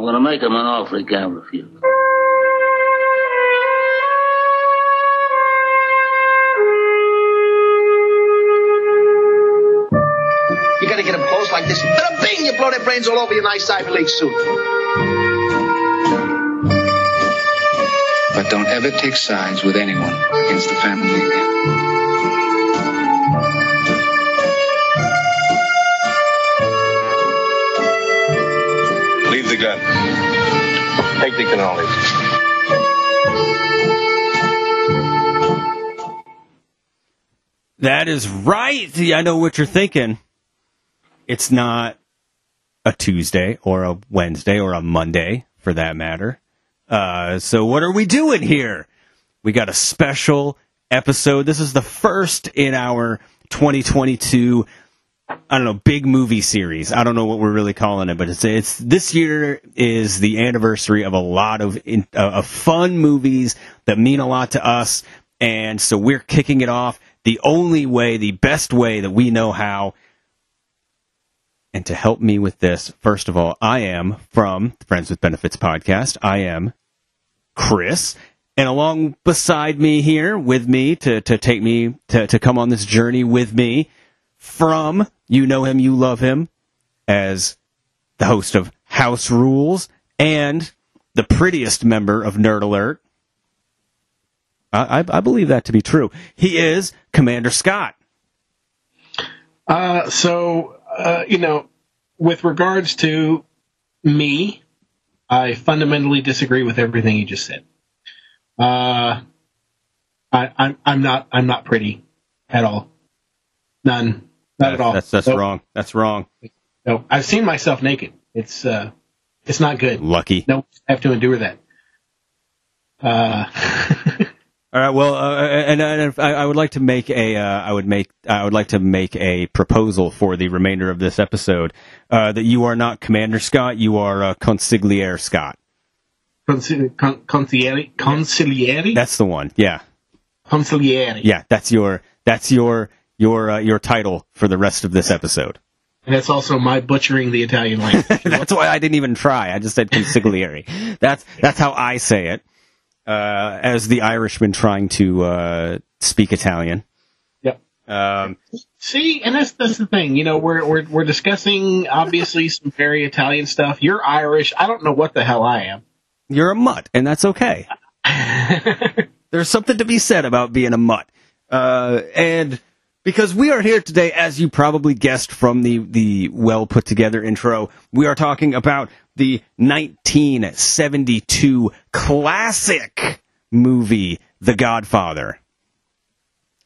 I'm gonna make him an offer he can't refuse. You gotta get him close like this. Bada bing! You blow their brains all over your nice Ivy League suit. But don't ever take sides with anyone against the family again. Gun. Take the. That is right. I know what you're thinking. It's not a Tuesday or a Wednesday or a Monday, for that matter. Uh, so what are we doing here? We got a special episode. This is the first in our 2022 I don't know, big movie series. I don't know what we're really calling it, but it's it's this year is the anniversary of a lot of in, uh, of fun movies that mean a lot to us, and so we're kicking it off the only way, the best way that we know how. And to help me with this, first of all, I am from the Friends with Benefits podcast. I am Chris, and along beside me here with me to to take me to to come on this journey with me from you know him, you love him as the host of House Rules and the prettiest member of Nerd Alert. I, I, I believe that to be true. He is Commander Scott. Uh, so, uh, you know, with regards to me, I fundamentally disagree with everything you just said. Uh, I, I'm, I'm not, I'm not pretty at all. None. Not at all. That's that's Nope. wrong. That's wrong. No, I've seen myself naked. It's, uh, it's not good. Lucky. No, I have to endure that. Uh, All right. Well, uh, and, and if I, I would like to make a, uh, I would make, I would like to make a proposal for the remainder of this episode uh, that you are not Commander Scott, you are uh, Consigliere Scott. consi- con- consigliere, consigliere, That's the one. Yeah, consigliere. yeah. That's your, that's your, your, uh, your title for the rest of this episode. And that's also my butchering the Italian language. that's why I didn't even try. I just said consigliere. that's that's how I say it. Uh, as the Irishman trying to uh, speak Italian. Yep. Um, See, and that's that's the thing. You know, we're we're we're discussing obviously some very Italian stuff. You're Irish. I don't know what the hell I am. you're a mutt, and that's okay. There's something to be said about being a mutt. Uh, and because we are here today, as you probably guessed from the, the well put together intro, we are talking about the 1972 classic movie, The Godfather.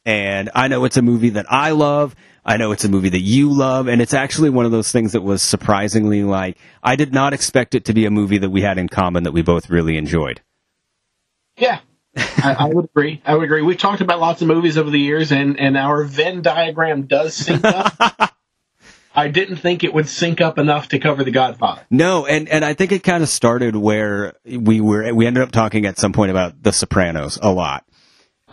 And I know it's a movie that I love. I know it's a movie that you love. And it's actually one of those things that was surprisingly like, I did not expect it to be a movie that we had in common that we both really enjoyed. Yeah, I, I would agree. I would agree. We've talked about lots of movies over the years, and and our Venn diagram does sync up. I didn't think it would sync up enough to cover The Godfather. No, and, and I think it kind of started where we were, we ended up talking at some point about The Sopranos a lot.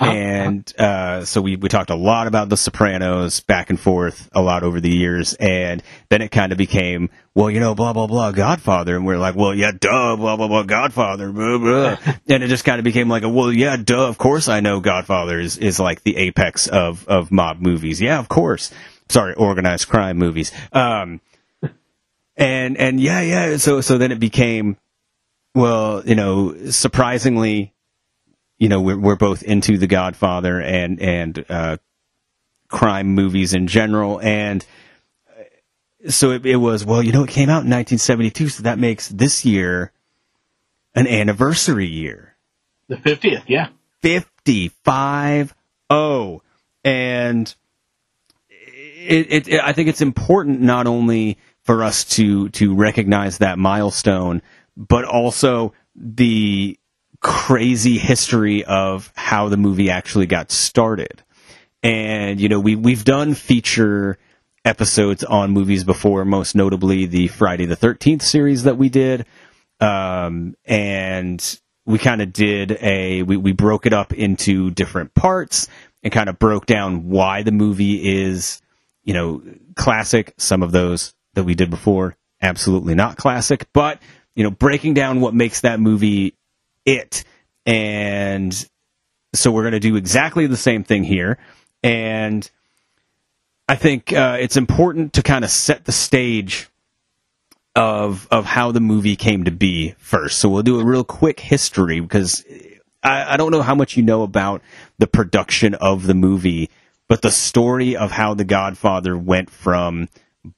And, uh, so we, we talked a lot about The Sopranos back and forth a lot over the years. And then it kind of became, well, you know, blah, blah, blah, Godfather. And we're like, well, yeah, duh, blah, blah, blah, Godfather, blah, blah. and it just kind of became like, a, well, yeah, duh, of course I know Godfather is, is like the apex of, of mob movies. Yeah, of course. Sorry, organized crime movies. Um, and and yeah yeah so so then it became well you know surprisingly you know we're we're both into the godfather and and uh crime movies in general. And uh, so it, it was well you know it came out in 1972 so that makes this year an anniversary year. The fiftieth, yeah. 55 0 and it, it, it, I think it's important not only for us to to recognize that milestone, but also the crazy history of how the movie actually got started. And you know, we we've done feature episodes on movies before, most notably the Friday the Thirteenth series that we did, um, and we kind of did a we, we broke it up into different parts and kind of broke down why the movie is you know classic. Some of those that we did before absolutely not classic. But you know, breaking down what makes that movie it. And so we're going to do exactly the same thing here. And I think uh, it's important to kind of set the stage of of how the movie came to be first. So we'll do a real quick history because I, I don't know how much you know about the production of the movie, but the story of how The Godfather went from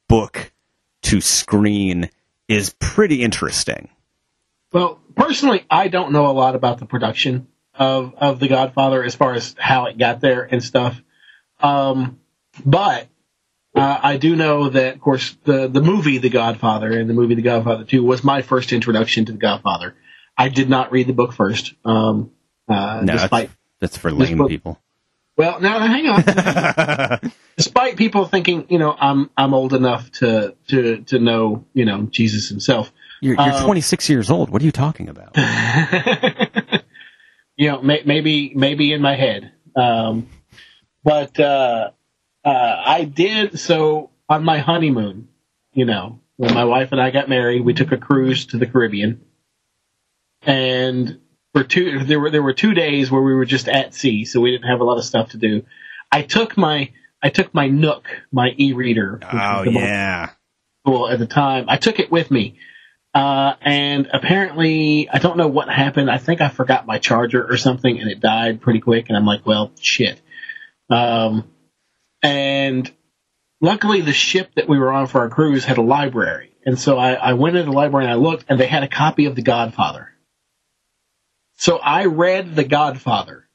book to screen is pretty interesting. Well, personally, I don't know a lot about the production of of The Godfather as far as how it got there and stuff. Um, but uh, I do know that, of course, the the movie The Godfather and the movie The Godfather Two was my first introduction to The Godfather. I did not read the book first. Um, uh, No, despite that's, that's for lame book- people. well, now hang on. despite people thinking, you know, I'm I'm old enough to to to know, you know, Jesus himself. You're, you're Um, 26 years old. What are you talking about? you know, may, maybe maybe in my head. Um, but uh, uh, I did so on my honeymoon. You know, when my wife and I got married, we took a cruise to the Caribbean, and for two there were there were two days where we were just at sea, so we didn't have a lot of stuff to do. I took my I took my Nook, my e-reader. Oh yeah. cool at the time. I took it with me. Uh, and apparently, I don't know what happened. I think I forgot my charger or something and it died pretty quick. And I'm like, well, shit. Um, and luckily the ship that we were on for our cruise had a library. And so I, I went into the library and I looked and they had a copy of The Godfather. So I read The Godfather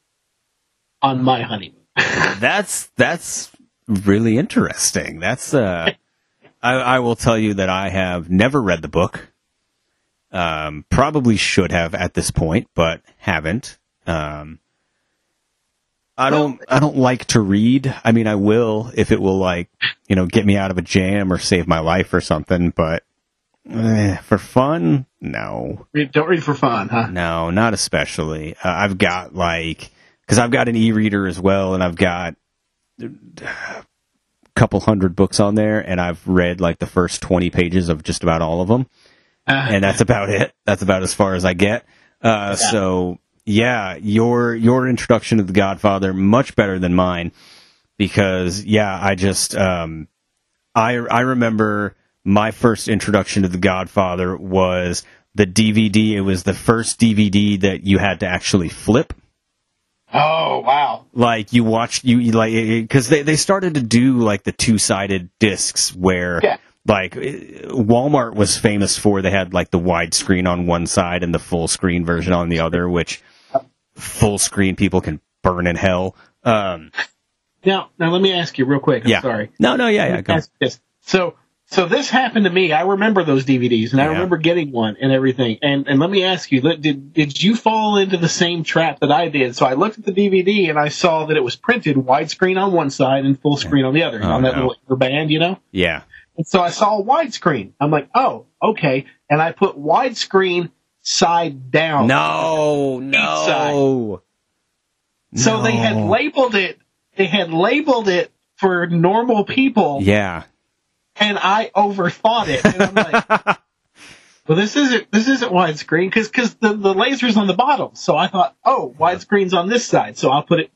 on my honeymoon. That's that's really interesting. That's uh, I, I will tell you that I have never read the book. Um, probably should have at this point, but haven't. Um, I don't. I don't like to read. I mean, I will if it will like you know get me out of a jam or save my life or something. But eh, for fun, no. Don't read for fun, huh? No, not especially. Uh, I've got like because I've got an e-reader as well, and I've got a couple hundred books on there, and I've read like the first twenty pages of just about all of them, and that's about it. That's about as far as I get. Uh, So yeah, your your introduction to The Godfather much better than mine because yeah, I just um, I I remember my first introduction to The Godfather was the DVD. It was the first DVD that you had to actually flip. Oh, wow. Like you watched you, you like because they they started to do like the two sided discs where. Yeah. Like Walmart was famous for, they had like the widescreen on one side and the full screen version on the other, which full screen people can burn in hell. Um, Now, now let me ask you real quick. I'm yeah. sorry. No, no, yeah, yeah. Go. This. So, so this happened to me. I remember those DVDs, and I Yeah. remember getting one and everything. And and let me ask you, did did you fall into the same trap that I did? So I looked at the DVD and I saw that it was printed widescreen on one side and full screen on the other, Oh, on that no. little band, you know. Yeah. So I saw widescreen. I'm like, oh, okay. And I put widescreen side down. No, no. So they had labeled it. They had labeled it for normal people. Yeah. and I overthought it. And I'm like, well, this isn't this isn't widescreen because because the the laser's on the bottom. So I thought, oh, widescreen's on this side, so I'll put it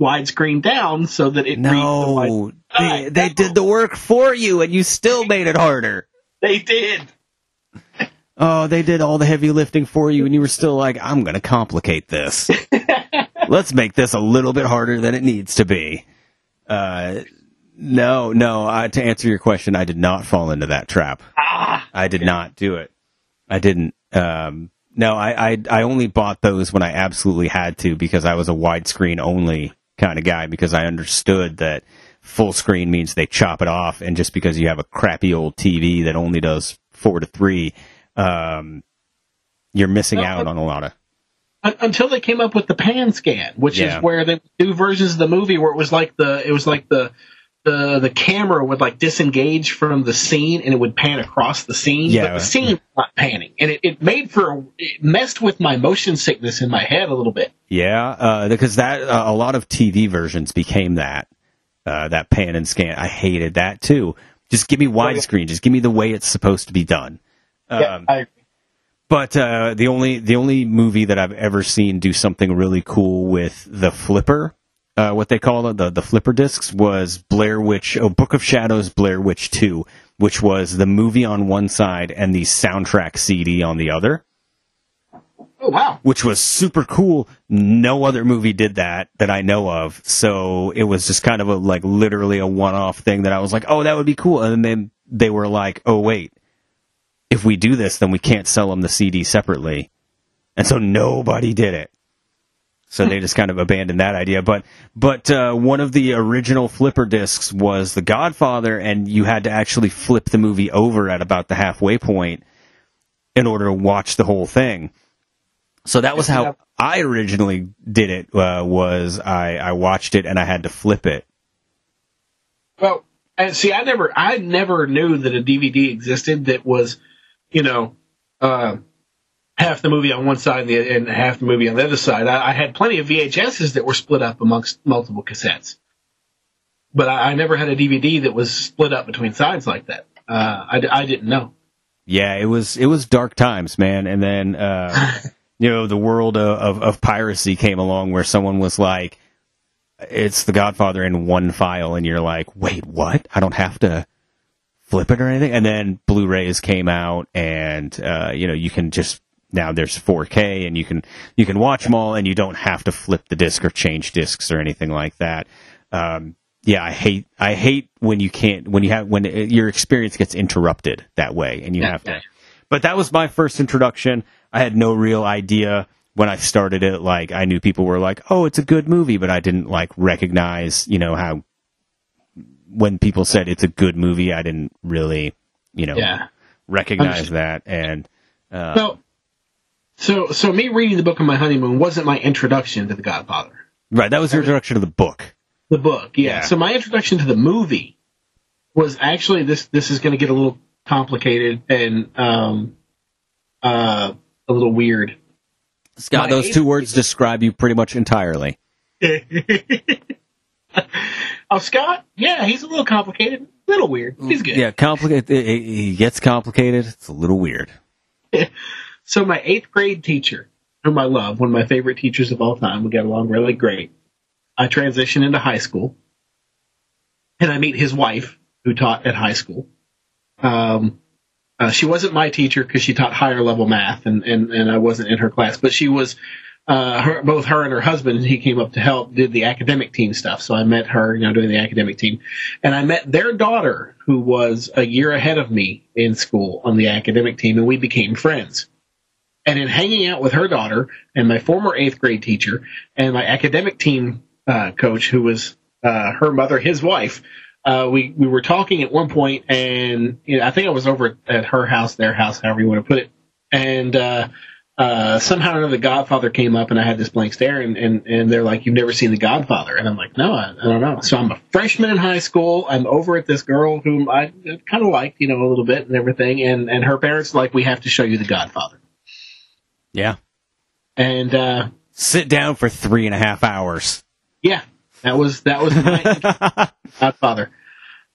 widescreen down so that it reads the No. wide- They, they did the work for you and you still made it harder. They did. Oh, they did all the heavy lifting for you and you were still like, I'm going to complicate this. Let's make this a little bit harder than it needs to be. Uh, no, no, uh, to answer your question, I did not fall into that trap. I did not do it. I didn't. Um, no, I, I, I only bought those when I absolutely had to because I was a widescreen only kind of guy because I understood that full screen means they chop it off and just because you have a crappy old TV that only does four to three, um, you're missing No, out on a lot of. Until they came up with the pan scan, which Yeah. is where they do versions of the movie where it was like the it was like the the the camera would like disengage from the scene and it would pan across the scene, Yeah. but the scene was not panning, and it, it made for a, it messed with my motion sickness in my head a little bit. Yeah, uh, because that uh, a lot of TV versions became that uh, that pan and scan. I hated that too. Just give me widescreen. Just give me the way it's supposed to be done. Yeah, Um, I, But uh, the only the only movie that I've ever seen do something really cool with the flipper, uh, what they call it, the the flipper discs, was Blair Witch, oh, Book of Shadows, Blair Witch Two, which was the movie on one side and the soundtrack CD on the other Oh wow. which was super cool. No other movie did that that I know of. So it was just kind of a like literally a one off thing that I was like, oh, that would be cool. And then they were like, oh, wait, if we do this, then we can't sell them the CD separately. And so nobody did it. So they just kind of abandoned that idea. But but uh, one of the original flipper discs was The Godfather, and you had to actually flip the movie over at about the halfway point in order to watch the whole thing. So that was how I originally did it. Uh, was I, I watched it and I had to flip it. Well, and see, I never, I never knew that a DVD existed that was, you know, uh, half the movie on one side and, the, and half the movie on the other side. I, I had plenty of VHSs that were split up amongst multiple cassettes, but I, I never had a DVD that was split up between sides like that. Uh, I, I didn't know. Yeah, it was it was dark times, man. And then uh, you know the world of, of, of piracy came along where someone was like, "It's The Godfather in one file," and you're like, "Wait, what? I don't have to." flip it or anything. And then Blu-rays came out, and uh, you know you can just now there's 4K, and you can you can watch them all, and you don't have to flip the disc or change discs or anything like that. Um, yeah, I hate I hate when you can't when you have when it, your experience gets interrupted that way, and you have to. But that was my first introduction. I had no real idea when I started it. Like I knew people were like, "Oh, it's a good movie," but I didn't like recognize, you know, how when people said it's a good movie, I didn't really, you know, Yeah. recognize that. And uh, So, so, so me reading the book on my honeymoon wasn't my introduction to The Godfather. right, that was your introduction to the book. The book, yeah. Yeah. So my introduction to the movie was actually this. This is going to get a little complicated and um, uh, a little weird. Scott, My those two words describe you pretty much entirely. Oh, Scott? Yeah, he's a little complicated, a little weird. He's good. Yeah, complicated. It, it- it gets complicated. It's a little weird. So my eighth grade teacher, whom I love, one of my favorite teachers of all time, we got along really great. I transition into high school, and I meet his wife, who taught at high school. Um, uh, she wasn't my teacher because she taught higher level math, and, and, and I wasn't in her class, but she was. Uh, her, both her and her husband, he came up to help, did the academic team stuff. So I met her, you know, doing the academic team, and I met their daughter, who was a year ahead of me in school on the academic team, and we became friends. And in hanging out with her daughter and my former eighth grade teacher and my academic team uh, coach, who was uh, her mother, his wife, uh, we we were talking at one point, and you know, I think I was over at her house, their house, however you want to put it, and uh, uh, somehow or another, The Godfather came up, and I had this blank stare, and, and and they're like, "You've never seen The Godfather?" And I'm like, "No, I, I don't know." So I'm a freshman in high school. I'm over at this girl whom I kind of liked, you know, a little bit and everything, and and her parents like, "We have to show you The Godfather." Yeah. And uh, Sit down for three and a half hours. yeah, that was that was my Godfather.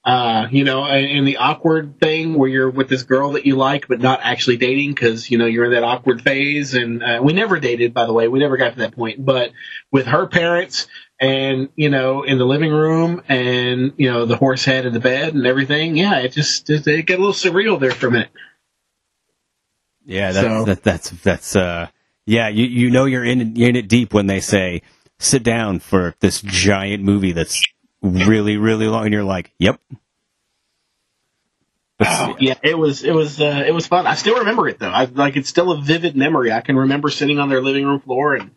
Uh, you know, and, and the awkward thing where you're with this girl that you like, but not actually dating because you know you're in that awkward phase. And uh, we never dated, by the way. We never got to that point. But with her parents, and you know, in the living room, and you know, the horse head in the bed and everything. Yeah, it just it, it got a little surreal there for a minute. Yeah, that's So- that, that's that's uh yeah, you you know you're in you're in it deep when they say sit down for this giant movie that's really really long and you're like, "Yep." Oh, yeah, it was it was uh, it was fun. I still remember it though. I like it's still a vivid memory. I can remember sitting on their living room floor and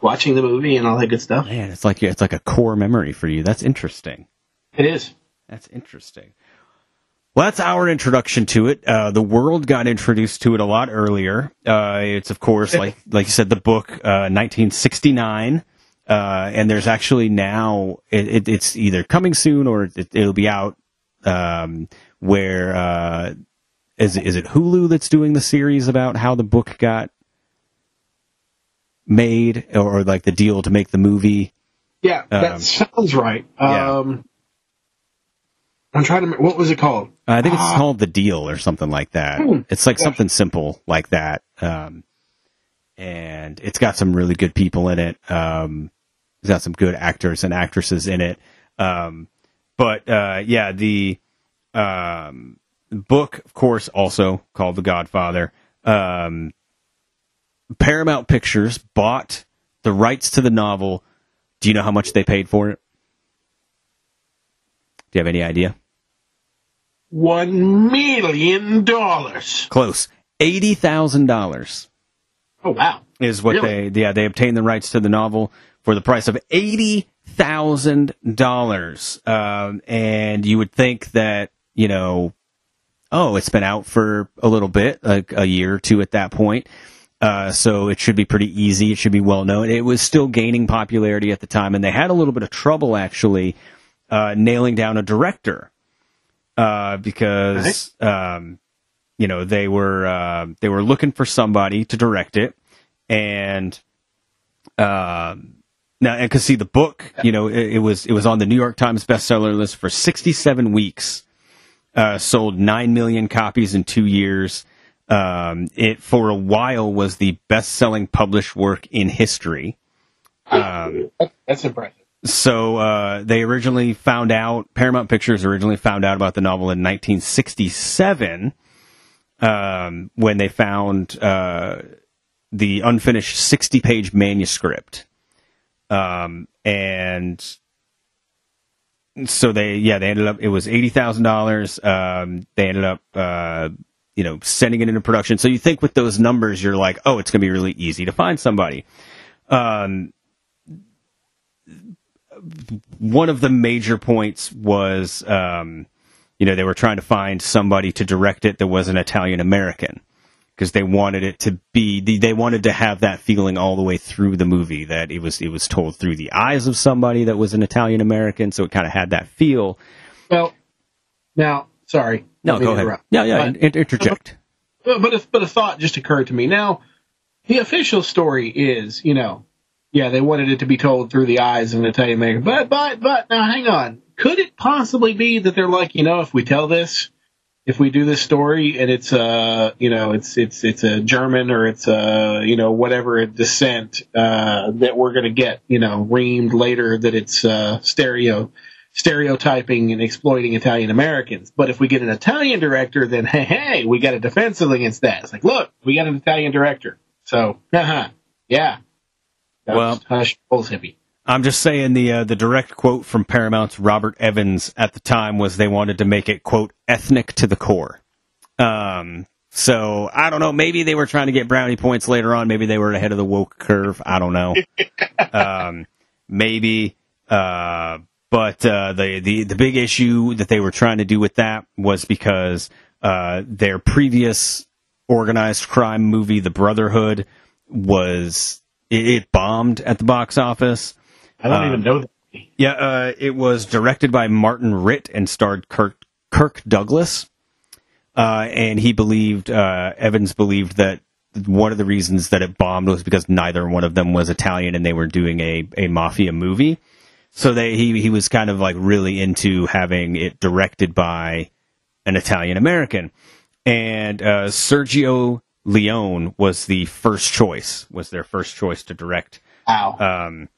watching the movie and all that good stuff. man, it's like it's like a core memory for you. That's interesting. It is. That's interesting. Well, that's our introduction to it. Uh, the world got introduced to it a lot earlier. Uh, it's of course, like like you said, the book, uh, 1969. Uh, and there's actually now it, it, it's either coming soon or it, it'll be out. Um, where uh, is it- is it Hulu that's doing the series about how the book got made, or, or like the deal to make the movie? Yeah, that Um, sounds right. yeah. I'm trying to. remember- What was it called? I think it's Ah. called The Deal or something like that. Hmm. It's like something simple like that. Um, and it's got some really good people in it. Um, it's got some good actors and actresses in it. Um, but, uh, yeah, the, um, book, of course, also called The Godfather. Um, Paramount Pictures bought the rights to the novel. Do you know how much they paid for it? Do you have any idea? One million dollars. Close. Eighty thousand dollars Oh wow. is what Really? they yeah they obtained the rights to the novel for the price of eighty thousand dollars. Um, and you would think that you know, oh, it's been out for a little bit, like a year or two at that point. Uh, so it should be pretty easy. It should be well known. It was still gaining popularity at the time, and they had a little bit of trouble actually uh, nailing down a director uh, because um, you know they were uh, they were looking for somebody to direct it, and um, now and because see the book, you know, it, it was it was on the New York Times bestseller list for 67 weeks, uh, sold nine million copies in two years. Um, it for a while was the best selling published work in history. Um, That's impressive. So uh, they originally found out Paramount Pictures originally found out about the novel in 1967 um, when they found uh, the unfinished 60 page manuscript. Um, and so they yeah they ended up it was eighty thousand dollars um, they ended up uh, you know sending it into production. So you think with those numbers you're like oh it's gonna be really easy to find somebody. Um, one of the major points was, um, you know, they were trying to find somebody to direct it that was an Italian American because they wanted it to be, they wanted to have that feeling all the way through the movie that it was, it was told through the eyes of somebody that was an Italian American. So it kind of had that feel. Well, now, sorry. No, go ahead. interrupt. Yeah, yeah, But- interject. But but a, but a thought just occurred to me. Now, the official story is, you know, yeah, they wanted it to be told through the eyes of an Italian American. But but but now, hang on. Could it possibly be that they're like, you know, if we tell this, if we do this story and it's uh you know it's it's it's a German or it's a you know whatever descent uh that we're gonna get you know reamed later that it's uh stereo stereotyping and exploiting Italian Americans. But if we get an Italian director, then hey, hey, we got a defense against that. It's like, look, we got an Italian director. So, haha, yeah. That Well- was hush, Bulls hippie. I'm just saying the uh, the direct quote from Paramount's Robert Evans at the time was they wanted to make it quote ethnic to the core. Um, so I don't know. Maybe they were trying to get brownie points later on. Maybe they were ahead of the woke curve. I don't know. um, maybe. Uh, but uh, the the the big issue that they were trying to do with that was because uh, their previous organized crime movie, The Brotherhood, was it, it bombed at the box office. I don't Um, even know that. Yeah, uh, it was directed by Martin Ritt and starred Kirk, Kirk Douglas. Uh, and he believed, uh, Evans believed that one of the reasons that it bombed was because neither one of them was Italian and they were doing a, a mafia movie. So they, he, he was kind of like really into having it directed by an Italian American. And, uh, Sergio Leone was the first choice, was their first choice to direct. Wow. Um,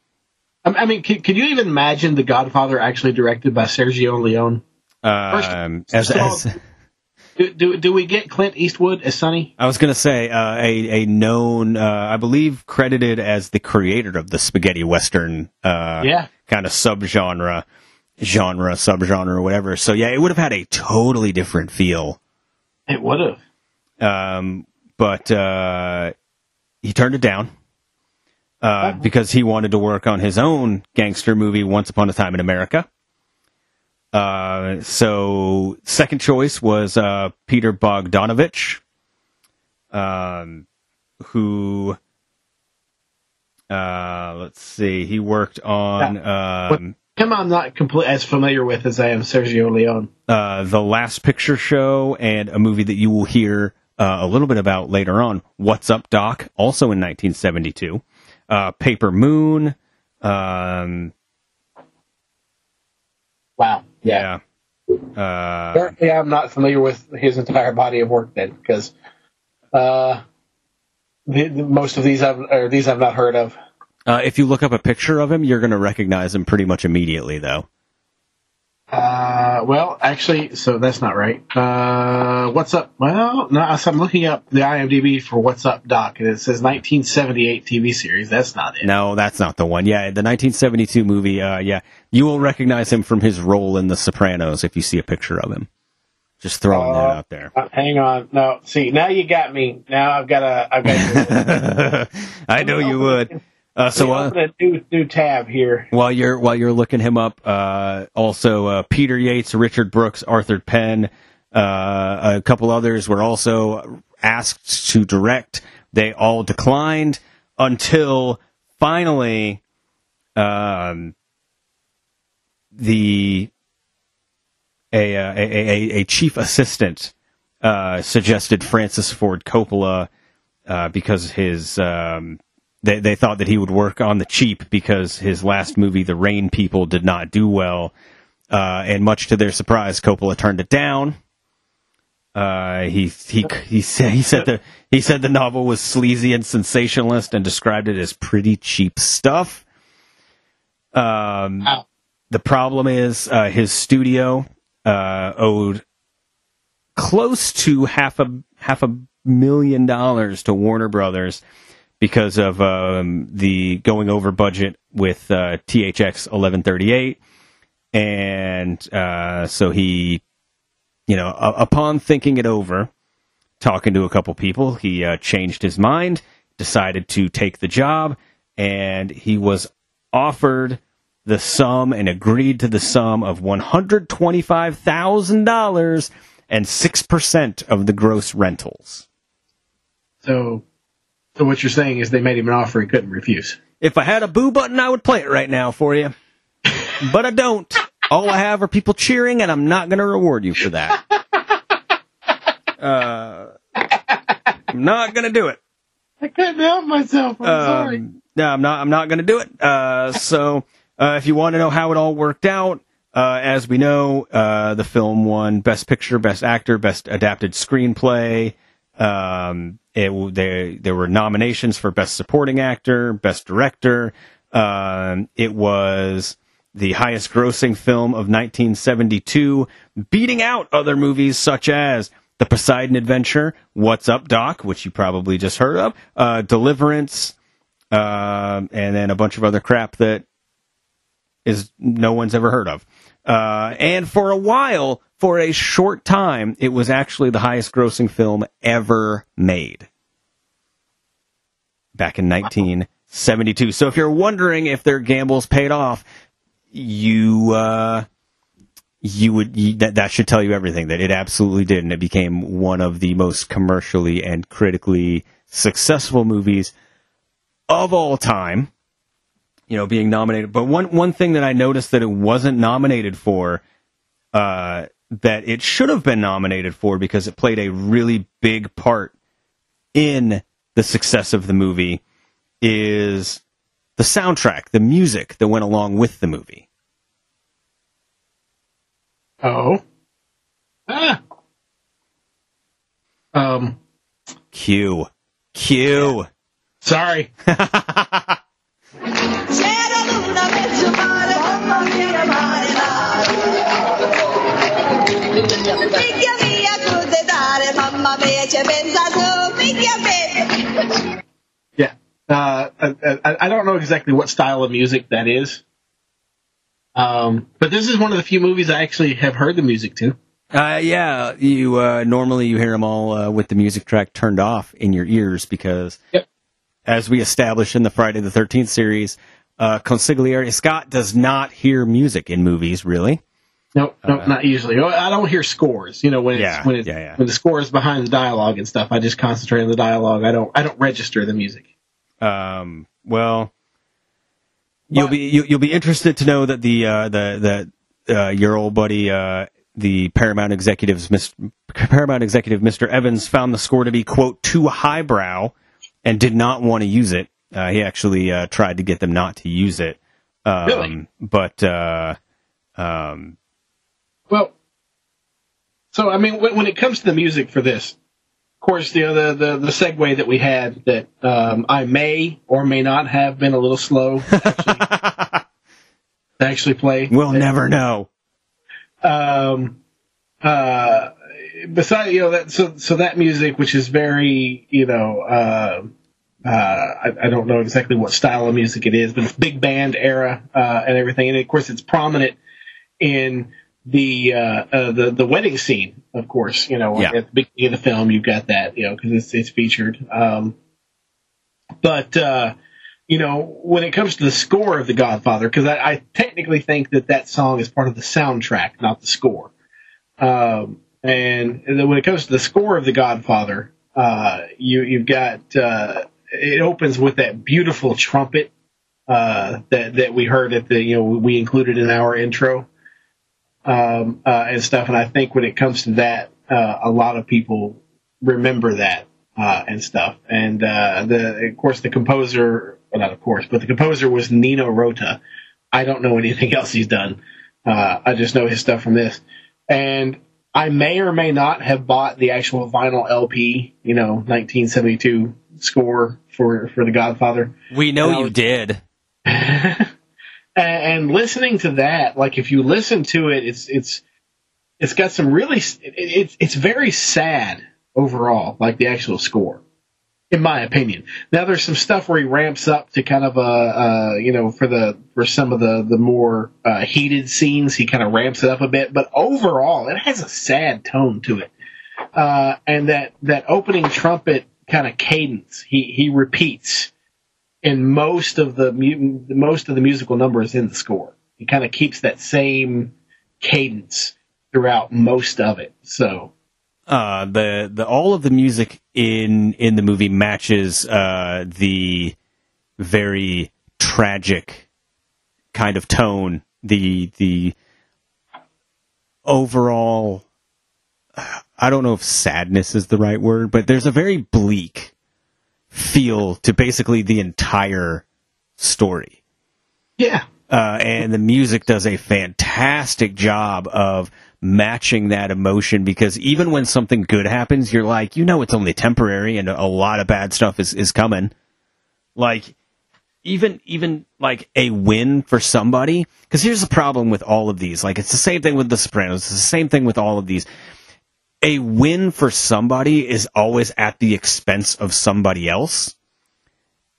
I I mean, can, can you even imagine The Godfather actually directed by Sergio Leone? um, as, so- as, Do, do, do we get Clint Eastwood as Sonny? I was going to say uh, a a known, uh, I believe, credited as the creator of the spaghetti western uh, Yeah. kind of subgenre, genre, subgenre, or whatever. So yeah, it would have had a totally different feel. It would have. Um, but uh, he turned it down uh, because he wanted to work on his own gangster movie, Once Upon a Time in America. Uh, so second choice was uh, Peter Bogdanovich, um, who uh, let's see, he worked on um, Him, I'm not complete as familiar with as I am Sergio Leone. uh, the Last Picture Show and a movie that you will hear uh, a little bit about later on, What's Up, Doc, also in 1972. Uh, Paper Moon. Um, Wow. yeah. Uh, Apparently, I'm not familiar with his entire body of work then, because uh, the, the, most of these I've or these I've not heard of. uh, if you look up a picture of him, you're going to recognize him pretty much immediately, though. Uh, well, actually, so that's not right. Uh, what's up? Well, no, so I'm looking up the IMDb for What's Up Doc, and it says 1978 TV series. That's not it. No, that's not the one. Yeah, the 1972 movie. Uh, yeah, you will recognize him from his role in The Sopranos if you see a picture of him. Just throwing that Uh, out there. Uh, hang on. No, see, now you got me. Now I've got a, I've got. I know you would. Uh, so uh, a new new tab here. while you're while you're looking him up, uh, also uh, Peter Yates, Richard Brooks, Arthur Penn, uh, a couple others were also asked to direct. They all declined until finally um, the a, uh, a, a a chief assistant uh, suggested Francis Ford Coppola uh, because his um, they they thought that he would work on the cheap because his last movie, The Rain People, did not do well, uh, and much to their surprise, Coppola turned it down. Uh, he he he said he said the he said the novel was sleazy and sensationalist and described it as pretty cheap stuff. Um, the problem is uh, his studio uh, owed close to half a half a million dollars to Warner Brothers because of um, the going over budget with uh, THX 1138, and uh, so he, you know, upon thinking it over, talking to a couple people, he uh, changed his mind, decided to take the job, and he was offered the sum and agreed to the sum of one hundred twenty-five thousand dollars and six percent of the gross rentals. So, so what you're saying is they made him an offer he couldn't refuse. If I had a boo button, I would play it right now for you. But I don't. All I have are people cheering, and I'm not going to reward you for that. Uh, I'm not going to do it. I couldn't help myself. I'm sorry. Um, no, I'm not. I'm not going to do it. Uh, so, uh, if you want to know how it all worked out, uh, as we know, uh, the film won Best Picture, Best Actor, Best Adapted Screenplay. Um, it, there there were nominations for Best Supporting Actor, Best Director. Um, it was the highest grossing film of 1972, beating out other movies such as The Poseidon Adventure, What's Up Doc, which you probably just heard of, uh, Deliverance, um, and then a bunch of other crap that is no one's ever heard of. Uh, and for a while, for a short time, it was actually the highest grossing film ever made. Back in 1972. So if you're wondering if their gambles paid off, you, uh, you would, you, that, that should tell you everything that it absolutely did. And it became one of the most commercially and critically successful movies of all time you know, being nominated. But one one thing that I noticed that it wasn't nominated for, uh, that it should have been nominated for because it played a really big part in the success of the movie, is the soundtrack, the music that went along with the movie. Oh. Ah. Um. Q, Q. Sorry. Figlia mia, dare, mamma mia, ci pensa figlia mia. Yeah. Uh, I, I, I don't know exactly what style of music that is. Um, but this is one of the few movies I actually have heard the music to. Uh, yeah, you uh, normally you hear them all uh, with the music track turned off in your ears because, Yep. as we established in the Friday the Thirteenth series, uh, Consigliere Scott does not hear music in movies. Really, Nope, nope, not usually. Oh, I don't hear scores. You know, when it's, Yeah, when it's, yeah, yeah. when the score is behind the dialogue and stuff, I just concentrate on the dialogue. I don't, I don't register the music. um, well, you'll be you, you'll be interested to know that the uh, the the uh, your old buddy. Uh, the Paramount executives, Mis- Paramount executive Mr. Evans, found the score to be quote too highbrow, and did not want to use it. Uh, he actually uh, tried to get them not to use it. Um, Really? But uh, um, Well, So I mean, when, when it comes to the music for this, of course, you know the the, the segue that we had that um, I may or may not have been a little slow to actually play. We'll never know. um, uh, besides, you know, that, so, so that music, which is very, you know, uh, uh, I, I don't know exactly what style of music it is, but it's big band era, uh, and everything. And of course, it's prominent in the, uh, uh the, the wedding scene, of course, you know, Yeah. at the beginning of the film, you've got that, you know, cause it's, it's featured. Um, but, uh, you know, when it comes to the score of The Godfather, because I, I technically think that that song is part of the soundtrack, not the score. Um, and then when it comes to the score of The Godfather, uh, you you've got uh, it opens with that beautiful trumpet uh, that that we heard at the you know we included in our intro um, uh, and stuff. And I think when it comes to that, uh, a lot of people remember that uh, and stuff. And uh, the of course the composer, well not of course, but the composer was Nino Rota. I don't know anything else he's done. Uh, I just know his stuff from this. And I may or may not have bought the actual vinyl LP, you know, 1972 score for for The Godfather. We know And you was- did. and, and listening to that, like if you listen to it, it's it's it's got some really it, it's it's very sad overall, like the actual score, in my opinion. Now there's some stuff where he ramps up to kind of a uh, you know for the for some of the the more uh, heated scenes, he kind of ramps it up a bit, but overall it has a sad tone to it. Uh, and that that opening trumpet kind of cadence he he repeats in most of the most of the musical numbers in the score. It kind of keeps that same cadence throughout most of it. So uh, the the all of the music in in the movie matches uh, the very tragic kind of tone. The the overall, I don't know if sadness is the right word, but there's a very bleak feel to basically the entire story. Yeah, uh, and the music does a fantastic job of matching that emotion because even when something good happens, you're like, you know, it's only temporary, and a lot of bad stuff is is coming. Like even even like a win for somebody because here's the problem with all of these. Like it's the same thing with the sopranos. It's the same thing with all of these a win for somebody is always at the expense of somebody else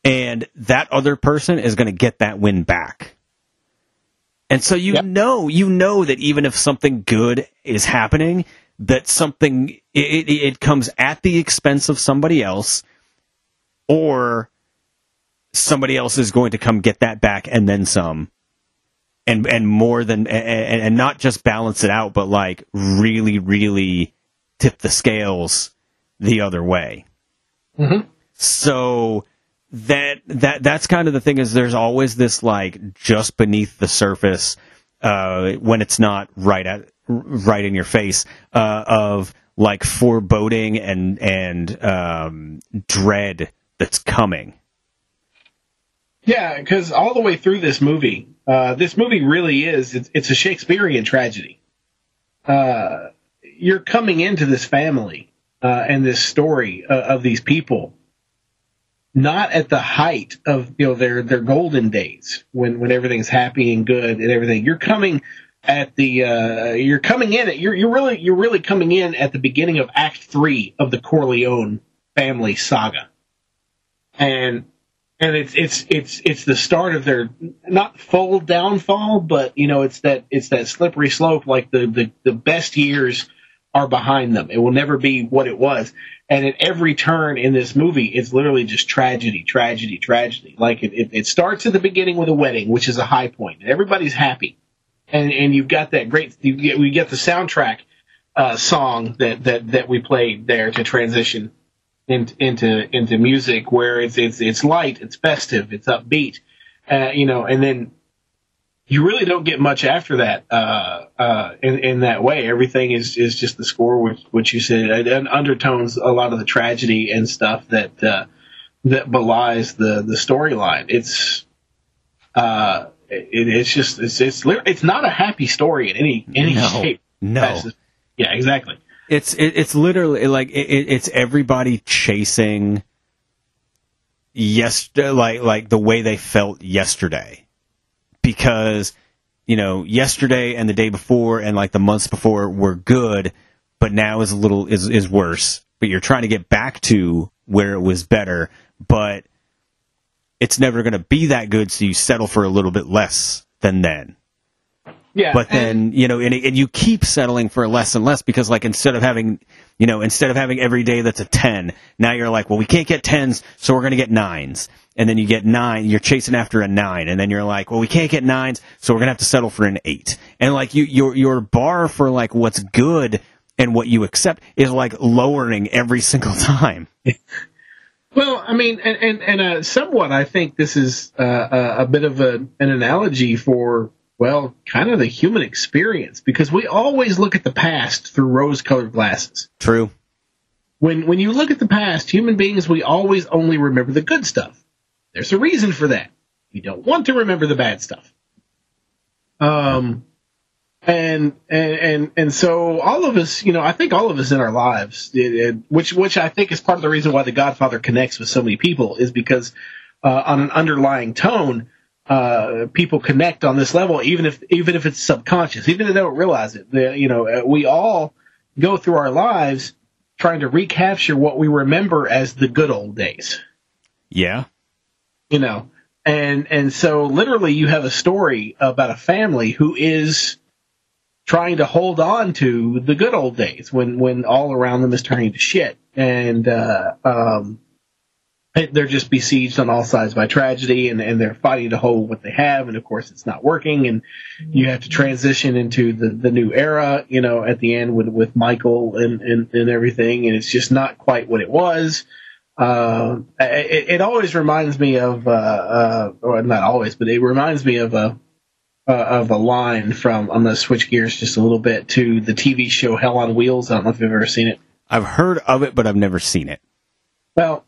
and that other person is going to get that win back. And so you Yep. know, you know that even if something good is happening, that something it, it, it comes at the expense of somebody else, or somebody else is going to come get that back and then some, and and more than and, and not just balance it out, but like really, really tip the scales the other way. Mhm. So that that that's kind of the thing is there's always this like just beneath the surface uh, when it's not right at right in your face uh, of like foreboding and and um, dread that's coming. yeah, because all the way through this movie, uh, this movie really is it's, it's a Shakespearean tragedy. Uh, you're coming into this family uh, and this story uh, of these people not at the height of you know their their golden days when when everything's happy and good and everything. You're coming at the uh you're coming in at you're you're really you're really coming in at the beginning of act 3 of the Corleone family saga. And and it's it's it's it's the start of their not full downfall but you know it's that it's that slippery slope like the the, the best years are behind them it will never be what it was and at every turn in this movie, it's literally just tragedy, tragedy, tragedy. Like it, it, it starts at the beginning with a wedding, which is a high point, and everybody's happy, and and you've got that great. You get, we get the soundtrack uh, song that that that we played there to transition into into into music where it's it's it's light, it's festive, it's upbeat, uh, you know, and then you really don't get much after that uh, uh, in in that way. Everything is is just the score, which which you said, and and undertones a lot of the tragedy and stuff that uh, that belies the the storyline. It's uh, it, it's just it's it's it's not a happy story in any any No. shape. No. Yeah, exactly. It's it, it's literally like it, it- it's everybody chasing yes like like the way they felt yesterday because you know yesterday and the day before and like the months before were good but now is a little is is worse. But you're trying to get back to where it was better but it's never going to be that good so you settle for a little bit less than then. Yeah, but and- then you know and, and you keep settling for less and less because like instead of having you know instead of having every day that's a 10 now you're like well we can't get 10s so we're going to get 9s and then you get 9 you're chasing after a 9 and then you're like well we can't get 9s so we're going to have to settle for an 8 and like you your your bar for like what's good and what you accept is like lowering every single time Well, I mean, and and, and uh, somewhat, I think this is uh, a, a bit of a, an analogy for well, kind of the human experience because we always look at the past through rose-colored glasses. true When when you look at the past, human beings we always only remember the good stuff. There's a reason for that. You don't want to remember the bad stuff. Um, and and and and so all of us, you know, I think all of us in our lives, it, it, which which I think is part of the reason why The Godfather connects with so many people, is because uh, on an underlying tone, uh, people connect on this level, even if even if it's subconscious, even if they don't realize it. You know, uh, we all go through our lives trying to recapture what we remember as the good old days yeah you know. And and so literally you have a story about a family who is trying to hold on to the good old days when when all around them is turning to shit. And uh um they're just besieged on all sides by tragedy and, and they're fighting to hold what they have. And of course it's not working. And you have to transition into the, the new era you know at the end with with michael and, and and everything. And it's just not quite what it was uh, it, it always reminds me of, uh, uh, or not always, but it reminds me of a, uh, of a line from, I'm going to switch gears just a little bit to the TV show Hell on Wheels. I don't know if you've ever seen it. i've heard of it but i've never seen it Well,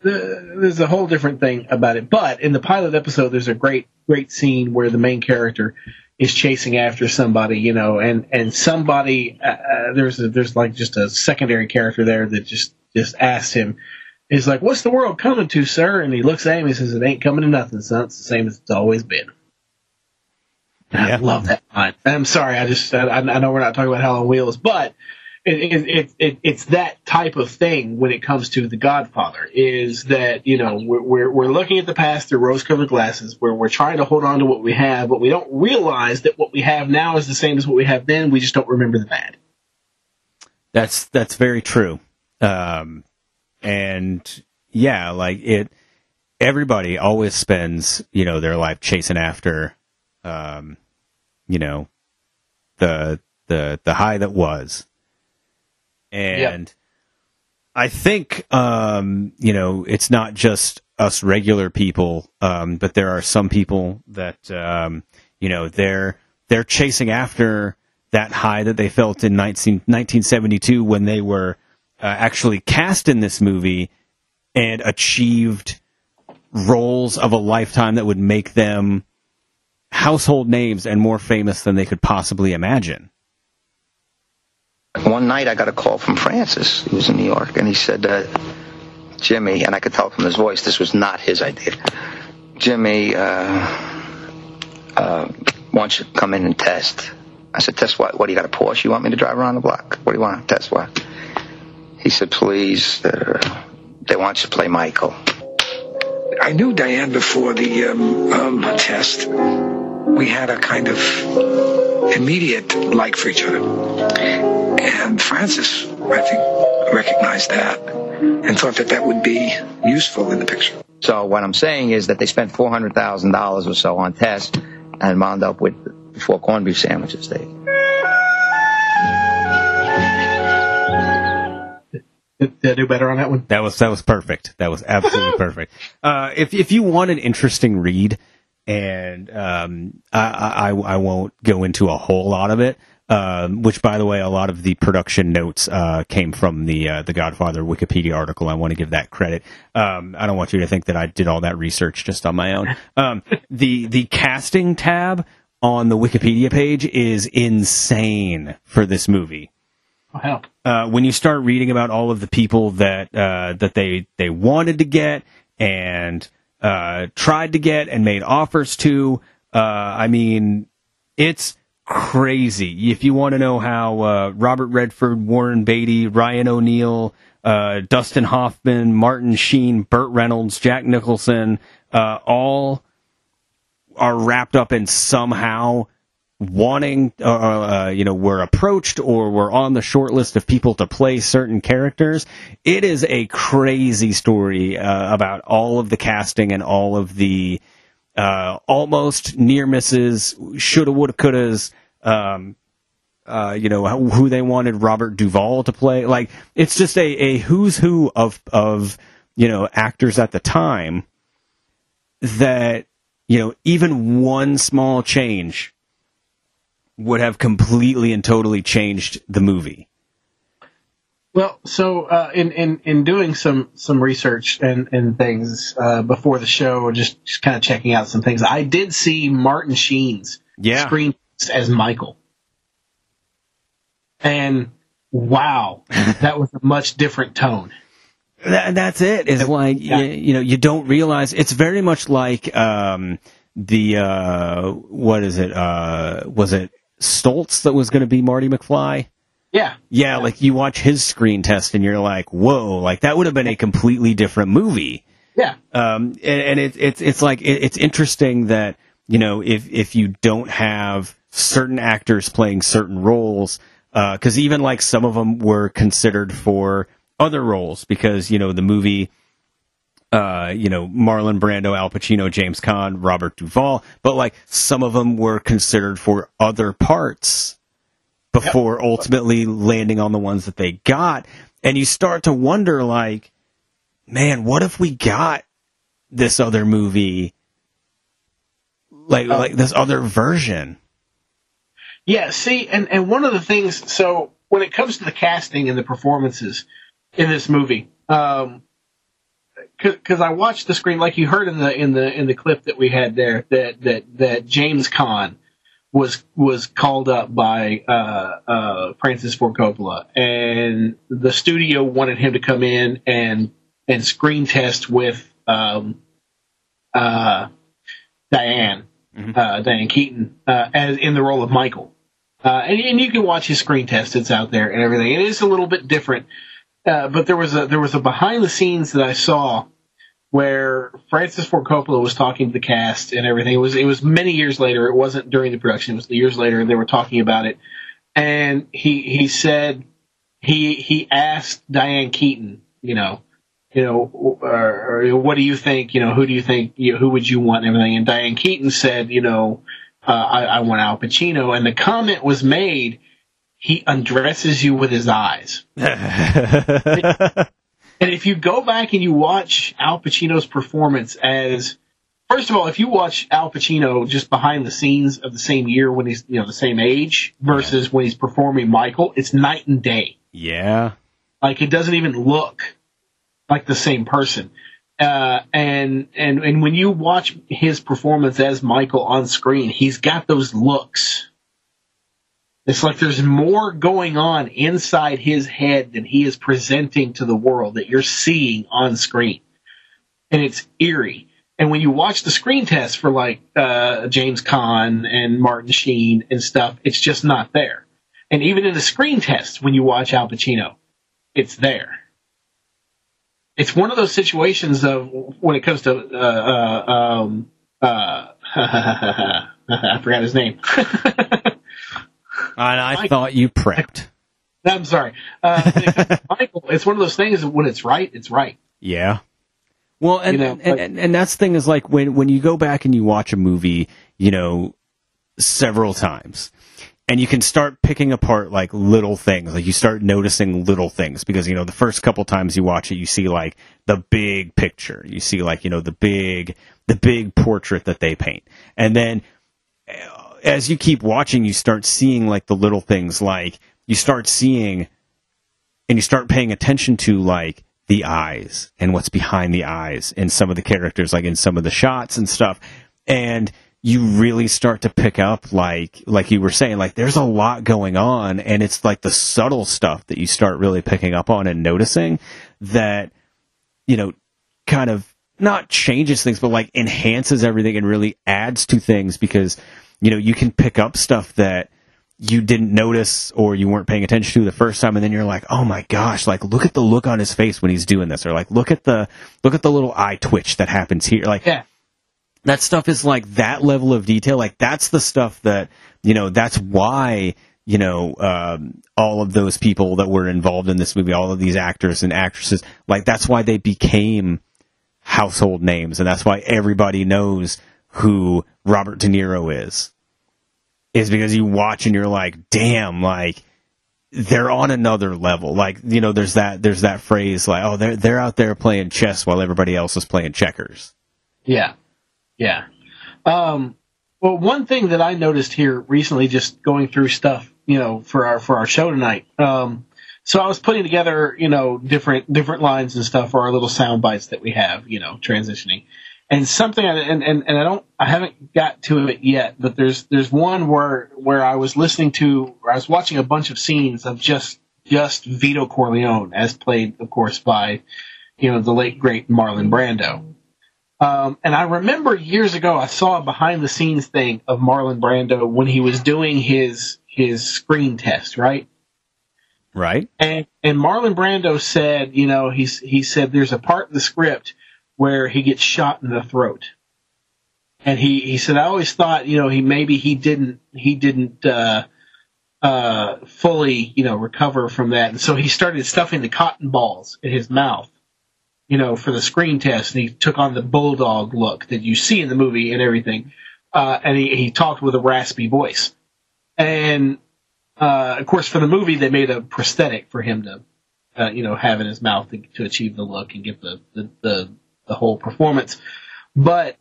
the, there's a whole different thing about it, but in the pilot episode, there's a great, great scene where the main character is chasing after somebody, you know, and, and somebody, uh, uh, there's a, there's like just a secondary character there that just, just asks him, He's like, "What's the world coming to, sir?" And he looks at him. He says, "It ain't coming to nothing, son. It's the same as it's always been." And I love that line. I'm sorry, I just I, I know we're not talking about Hell on Wheels, but it, it, it, it, it's that type of thing when it comes to The Godfather. Is that you know we're we're, we're looking at the past through rose-colored glasses, where we're trying to hold on to what we have, but we don't realize that what we have now is the same as what we have then. We just don't remember the bad. That's that's very true. Um, and yeah, like it. Everybody always spends you know their life chasing after, um, you know, the the the high that was, and I think um, you know it's not just us regular people, um, but there are some people that um, you know they're they're chasing after that high that they felt in 19, 1972 when they were uh, actually cast in this movie and achieved roles of a lifetime that would make them household names and more famous than they could possibly imagine. One night I got a call from Francis. He was in New York, and he said, uh, Jimmy, and I could tell from his voice this was not his idea. Jimmy, uh, uh, why don't you come in and test? I said, test what? What, do you got a Porsche you want me to drive around the block? What do you want to test what? He said, please, uh, they want you to play Michael. I knew Diane before the um, um, test. We had a kind of immediate like for each other. And Francis, I think, recognized that and thought that that would be useful in the picture. So what I'm saying is that they spent $400,000 or so on tests and wound up with four corned beef sandwiches. They, Did, did I do better on that one? That was that was perfect. That was absolutely perfect. Uh, if if you want an interesting read, and um, I, I I won't go into a whole lot of it. Um, which, by the way, a lot of the production notes uh, came from the uh, the Godfather Wikipedia article. I want to give that credit. Um, I don't want you to think that I did all that research just on my own. Um, the the casting tab on the Wikipedia page is insane for this movie. Oh, hell. Uh, when you start reading about all of the people that uh, that they they wanted to get and uh, tried to get and made offers to, uh, I mean, it's crazy. If you want to know how uh, Robert Redford, Warren Beatty, Ryan O'Neal, uh, Dustin Hoffman, Martin Sheen, Burt Reynolds, Jack Nicholson, all are wrapped up in somehow wanting, uh, uh, you know, were approached or were on the short list of people to play certain characters. It is a crazy story uh, about all of the casting and all of the uh, almost near misses, shoulda, woulda, couldas. Um, uh, you know who they wanted Robert Duvall to play. Like it's just a, a who's who of of you know actors at the time that you know even one small change would have completely and totally changed the movie. Well, so uh, in, in in doing some some research and and things uh, before the show, just just kind of checking out some things, I did see Martin Sheen's Yeah. screen as Michael, and wow, that was a much different tone. That, that's it. Is like Yeah. you, you know you don't realize it's very much like um, the uh, what is it? Uh, was it Stoltz that was going to be Marty McFly? Yeah, Yeah, like you watch his screen test and you're like, whoa, like that would have been a completely different movie. yeah, Um, and, and it, it's it's like it, it's interesting that you know if if you don't have certain actors playing certain roles, because even like some of them were considered for other roles because you know the movie. Uh, you know, Marlon Brando, Al Pacino, James Caan, Robert Duvall, but like some of them were considered for other parts before ultimately landing on the ones that they got. And you start to wonder, like, man, what if we got this other movie, like Oh. like this other version? Yeah, see, and, and one of the things, so when it comes to the casting and the performances in this movie, um, because I watched the screen, like you heard in the in the in the clip that we had there, that that that James Caan was was called up by uh, uh, Francis Ford Coppola, and the studio wanted him to come in and and screen test with um, uh, Diane uh, Diane Keaton uh, as in the role of Michael. Uh, and, and you can watch his screen test; it's out there and everything. It is a little bit different, uh, but there was a there was a behind the scenes that I saw where Francis Ford Coppola was talking to the cast and everything. It was it was many years later. It wasn't during the production. It was years later, and they were talking about it. And he he said he he asked Diane Keaton, you know, you know, or, or what do you think? You know, who do you think? You who would you want? And everything. And Diane Keaton said, you know, uh, I, I want Al Pacino. And the comment was made, he undresses you with his eyes. And if you go back and you watch Al Pacino's performance as, first of all, if you watch Al Pacino just behind the scenes of the same year when he's, you know, the same age versus when he's performing Michael, it's night and day. Yeah, Like it doesn't even look like the same person. Uh, and, and, and when you watch his performance as Michael on screen, he's got those looks. It's like there's more going on inside his head than he is presenting to the world that you're seeing on screen. And it's eerie. And when you watch the screen test for like, uh, James Caan and Martin Sheen and stuff, it's just not there. And even in the screen test, when you watch Al Pacino, it's there. It's one of those situations of when it comes to uh, uh, um, uh, I forgot his name. and I Mike. thought you prepped. I'm sorry, uh, when it comes to Michael. It's one of those things. that When it's right, it's right. Yeah. Well, and, You know, and, and and that's the thing is like when when you go back and you watch a movie, you know, several times, and you can start picking apart like little things. Like you start noticing little things because you know the first couple times you watch it, you see like the big picture. You see like you know the big the big portrait that they paint, and then as you keep watching, you start seeing like the little things. Like you start seeing and you start paying attention to like the eyes and what's behind the eyes in some of the characters, like in some of the shots and stuff. And you really start to pick up like like you were saying like there's a lot going on and it's like the subtle stuff that you start really picking up on and noticing that you know kind of not changes things but like enhances everything and really adds to things because you know you can pick up stuff that you didn't notice or you weren't paying attention to the first time and then you're like oh my gosh like look at the look on his face when he's doing this or like look at the look at the little eye twitch that happens here like Yeah. that stuff is like that level of detail. Like that's the stuff that you know. That's why you know um, all of those people that were involved in this movie, all of these actors and actresses, like that's why they became household names, and that's why everybody knows who Robert De Niro is. Is because you watch and you're like, damn, like they're on another level. Like you know, there's that there's that phrase like, oh, they're they're out there playing chess while everybody else is playing checkers. Yeah. Yeah. Um, well, one thing that I noticed here recently, just going through stuff, you know, for our for our show tonight. Um, so I was putting together, you know, different different lines and stuff for our little sound bites that we have, you know, transitioning. And something, and, and, and I don't, I haven't got to it yet, but there's there's one where where I was listening to, I was watching a bunch of scenes of just just Vito Corleone, as played, of course, by, you know, the late great Marlon Brando. Um, and I remember years ago, I saw a behind the scenes thing of Marlon Brando when he was doing his his screen test, right? Right. And and Marlon Brando said, you know, he's he said there's a part in the script where he gets shot in the throat. And he, he said, I always thought, you know, he maybe he didn't he didn't uh uh fully, you know, recover from that. And so he started stuffing the cotton balls in his mouth, you know, for the screen test and he took on the bulldog look that you see in the movie and everything. Uh and he, he talked with a raspy voice. And uh, of course, for the movie, they made a prosthetic for him to, uh, you know, have in his mouth to, to achieve the look and get the, the, the, the whole performance. But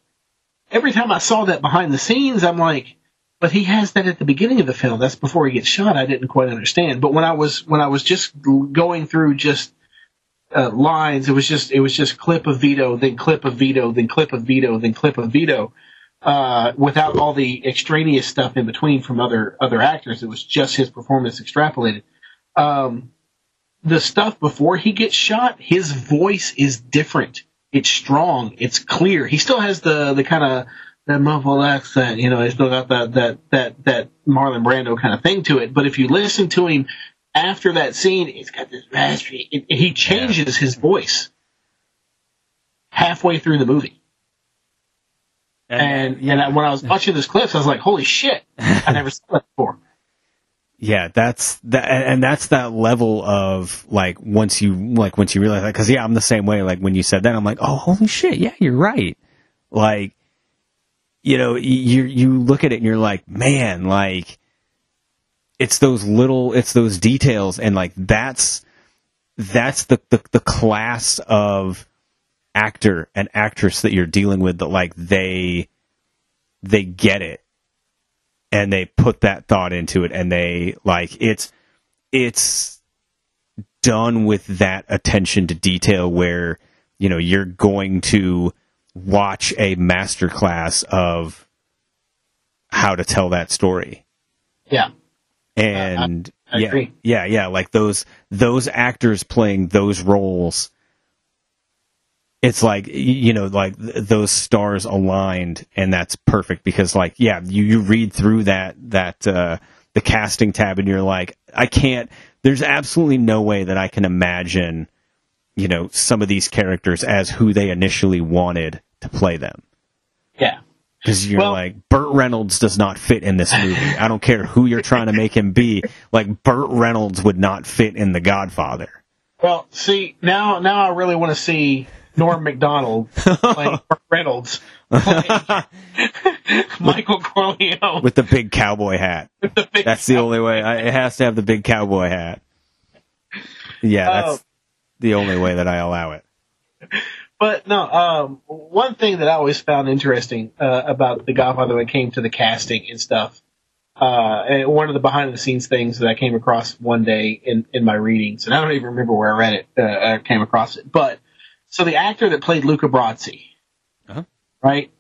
every time I saw that behind the scenes, I'm like, but he has that at the beginning of the film. That's before he gets shot. I didn't quite understand. But when I was, when I was just going through just, uh, lines, it was just, it was just clip of Vito, then clip of Vito, then clip of Vito, then clip of Vito uh, without all the extraneous stuff in between from other other actors. It was just his performance extrapolated. Um, the stuff before he gets shot, his voice is different. It's strong. It's clear. He still has the the kind of that muffled accent. You know, he's still got that that that that Marlon Brando kind of thing to it. But if you listen to him after that scene, he's got this raspy. It, he changes his voice halfway through the movie. And, and when I was watching this clips, I was like, "Holy shit! I never saw that before." Yeah, that's that, and that's that level of like once you like once you realize that because yeah, I'm the same way. Like when you said that, I'm like, oh, holy shit, yeah, you're right. Like, you know, you you look at it and you're like, man, like it's those little, it's those details, and like that's that's the the, the class of actor and actress that you're dealing with that like they they get it and they put that thought into it and they like it's it's done with that attention to detail where you know you're going to watch a masterclass of how to tell that story Yeah. and I yeah, agree. yeah, yeah, like those those actors playing those roles. It's like you know, like th- those stars aligned, and that's perfect because, like, yeah, you you read through that that uh, the casting tab, and you're like, I can't. There's absolutely no way that I can imagine, you know, some of these characters as who they initially wanted to play them. Yeah. Because you're Well- like, Burt Reynolds does not fit in this movie. I don't care who you're trying to make him be. Like, Burt Reynolds would not fit in The Godfather. Well, see now, now I really want to see Norm Macdonald playing Burt Reynolds, playing Michael Corleone. With the big cowboy hat. That's the only way. I, it has to have the big cowboy hat. Yeah, that's Oh. the only way that I allow it. But no, um, one thing that I always found interesting uh, about The Godfather when it came to the casting and stuff, uh, and one of the behind the scenes things that I came across one day in, in my readings, and I don't even remember where I read it, uh, I came across it, but so the actor that played Luca Brasi, Uh-huh. right?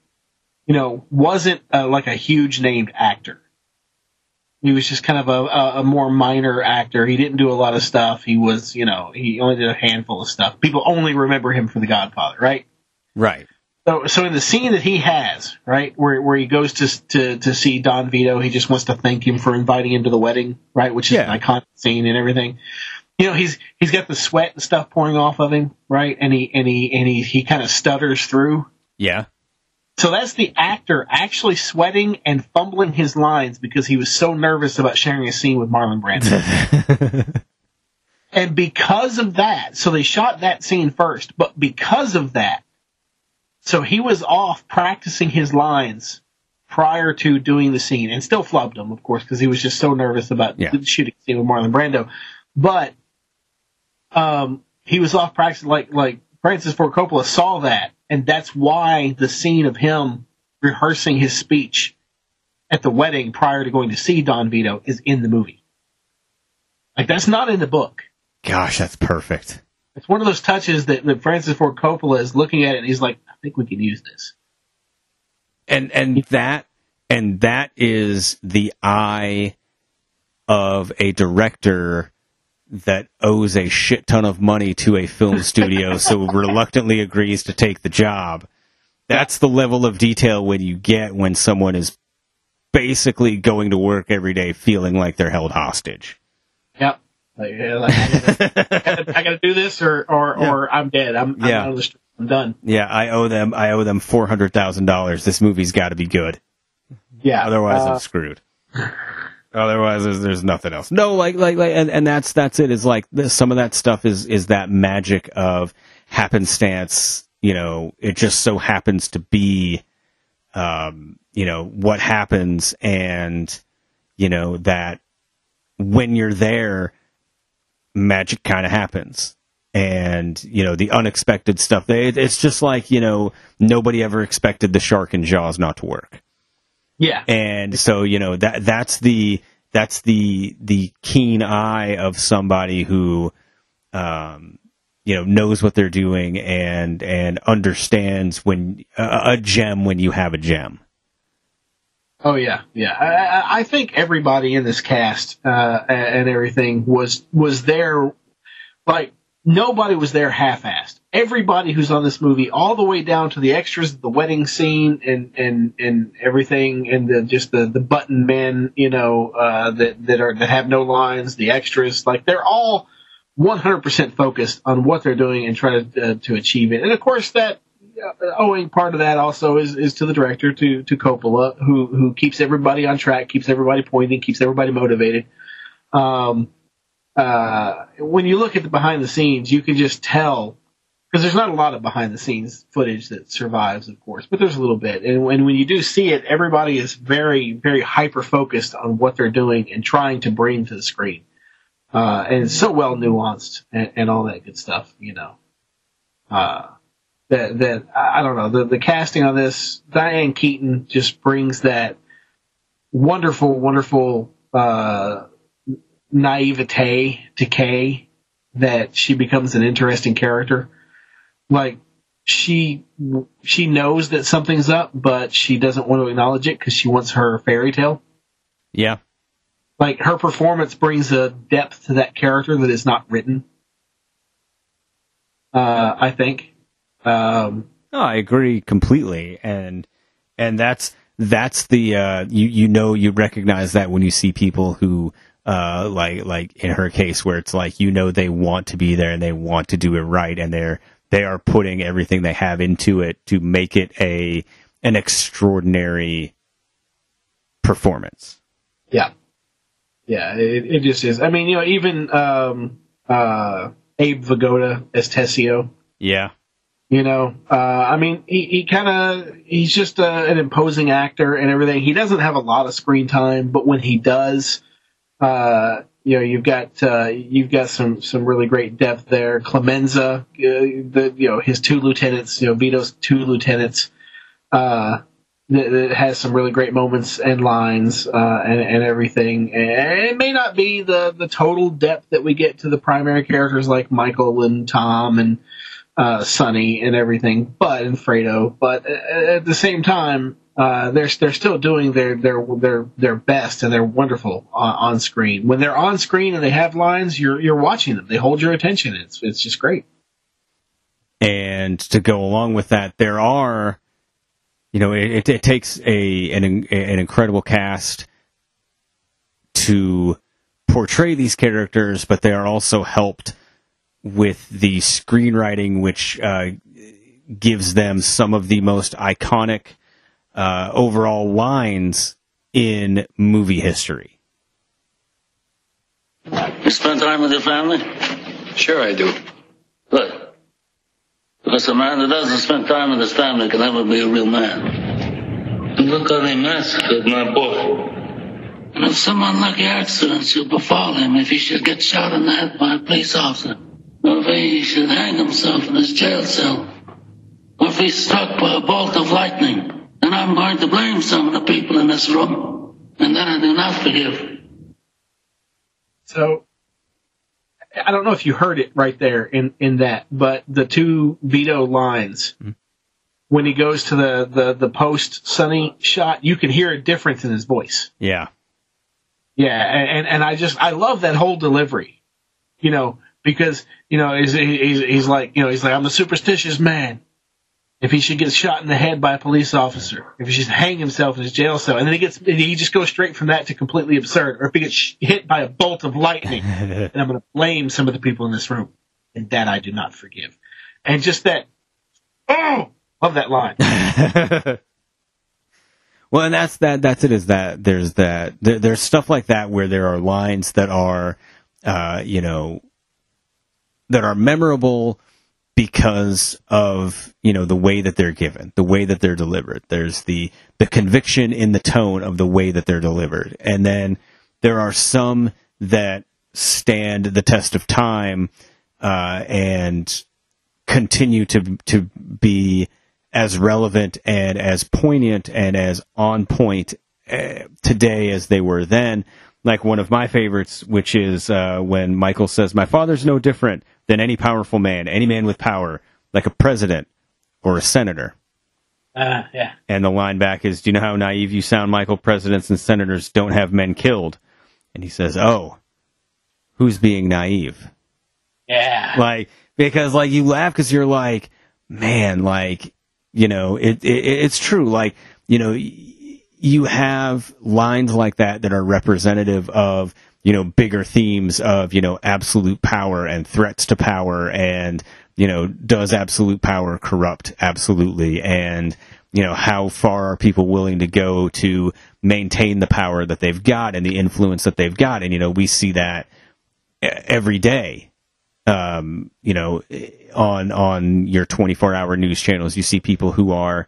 you know, wasn't uh, like a huge named actor. He was just kind of a, a, a more minor actor. He didn't do a lot of stuff. He was, you know, he only did a handful of stuff. People only remember him for The Godfather, right? Right. So, so in the scene that he has, right, where where he goes to to to see Don Vito, he just wants to thank him for inviting him to the wedding, right, which is Yeah. an iconic scene and everything. You know, he's he's got the sweat and stuff pouring off of him, right, and he and he and he he kind of stutters through. Yeah. So that's the actor actually sweating and fumbling his lines because he was so nervous about sharing a scene with Marlon Brando. and because of that, so they shot that scene first, but because of that, so he was off practicing his lines prior to doing the scene and still flubbed them, of course, because he was just so nervous about Yeah. shooting scene with Marlon Brando. But, um, he was off practice. like, like Francis Ford Coppola saw that, and that's why the scene of him rehearsing his speech at the wedding prior to going to see Don Vito is in the movie. Like, that's not in the book. Gosh, that's perfect. It's one of those touches that, that Francis Ford Coppola is looking at it and he's like, I think we can use this. and and that and that is the eye of a director that owes a shit ton of money to a film studio so reluctantly agrees to take the job that's the level of detail when you get when someone is basically going to work every day feeling like they're held hostage Yep. Like, like, I, gotta, I, gotta, I gotta do this or, or, Yeah. or I'm dead. I'm, I'm Yeah. out of the street. I'm done. yeah i owe them i owe them $400000 this movie's got to be good Yeah. Otherwise, Uh, I'm screwed. Otherwise, there's, there's nothing else. No, like, like, like, and, and that's, that's it. Is like this, some of that stuff is, is that magic of happenstance. You know, it just so happens to be, um, you know, what happens and, you know, that when you're there, magic kind of happens. And, you know, the unexpected stuff. They, it's just like, you know, nobody ever expected the shark and Jaws not to work yeah. and so you know that that's the that's the the keen eye of somebody who um you know knows what they're doing and and understands when a, a gem when you have a gem Oh yeah, yeah. I, I, I think everybody in this cast uh, and, and everything was was there. Like nobody was there half-assed. Everybody who's on this movie, all the way down to the extras, the wedding scene, and and and everything, and the just the the button men, you know, uh, that that are that have no lines, the extras, like they're all 100% focused on what they're doing and trying to uh, to achieve it. And of course, that uh, owing part of that also is, is to the director, to to Coppola, who who keeps everybody on track, keeps everybody pointing, keeps everybody motivated. Um, uh, when you look at the behind the scenes, you can just tell because there's not a lot of behind the scenes footage that survives, of course, but there's a little bit. And when when you do see it, everybody is very very hyper focused on what they're doing and trying to bring to the screen. Uh, and it's so well nuanced and, and all that good stuff, you know. Uh, that that I I don't know the the casting on this Diane Keaton just brings that wonderful wonderful uh, naivete to Kay that she becomes an interesting character. Like she she knows that something's up, but she doesn't want to acknowledge it because she wants her fairy tale. yeah Like her performance brings a depth to that character that is not written. Uh, I think. Um, No, I agree completely, and and that's that's the uh, you you know you recognize that when you see people who uh, like like in her case where it's like you know they want to be there and they want to do it right and they're they are putting everything they have into it to make it a an extraordinary performance. Yeah. Yeah, it, it just is. I mean, you know, even um, uh, Abe Vigoda as Tessio, Yeah, you know, uh, I mean, he, he kind of, he's just uh an imposing actor and everything. He doesn't have a lot of screen time, but when he does, uh, you know, you've got, uh, you've got some, some really great depth there. Clemenza, uh, the, you know, his two lieutenants, you know, Vito's two lieutenants, uh, that, has some really great moments and lines uh, and, and everything. And it may not be the the total depth that we get to the primary characters like Michael and Tom and uh, Sonny and everything, but and Fredo. But uh, at the same time, uh, they're they're still doing their their their their best and they're wonderful on, on screen. When they're on screen and they have lines, you're you're watching them. They hold your attention. It's it's just great. And to go along with that, there are, you know, it, it, takes a an, an incredible cast to portray these characters, but they are also helped with the screenwriting, which uh, gives them some of the most iconic uh, overall lines in movie history. You spend time with your family? Sure, I do. Good. Because a man that doesn't spend time with his family can never be a real man. And look how they massacred my boy. And if some unlucky accident should befall him, if he should get shot in the head by a police officer, or if he should hang himself in his jail cell, or if he's struck by a bolt of lightning, then I'm going to blame some of the people in this room, and then I do not forgive. So I don't know if you heard it right there in in that, but the two Vito lines hmm. when he goes to the the the post Sonny shot, you can hear a difference in his voice. Yeah. Yeah, and and I just I love that whole delivery, you know, because you know he's he's he's like you know he's like I'm a superstitious man. If he should get shot in the head by a police officer, if he should hang himself in his jail cell, and then he gets he just goes straight from that to completely absurd, or if he gets hit by a bolt of lightning, and I'm going to blame some of the people in this room, and that I do not forgive, and just that, oh, love that line. Well, and that's that. That's it. Is that there's that there, there's stuff like that where there are lines that are, uh, you know, that are memorable because of you know the way that they're given, the way that they're delivered. There's the the conviction in the tone of the way that they're delivered, and then there are some that stand the test of time uh, and continue to to be as relevant and as poignant and as on point uh, today as they were then. Like one of my favorites, which is uh, when Michael says, "My father's no different than any powerful man, any man with power, like a president or a senator." Uh, yeah. And the line back is, "Do you know how naive you sound, Michael? Presidents and senators don't have men killed." And he says, "Oh, who's being naive?" Yeah. like because like you laugh because you're like man like you know it, it it's true like you know you have lines like that that are representative of you know bigger themes of you know absolute power and threats to power and you know does absolute power corrupt absolutely? And you know how far are people willing to go to maintain the power that they've got and the influence that they've got? And you know we see that every day um, you know, on on your 24 hour news channels, you see people who are,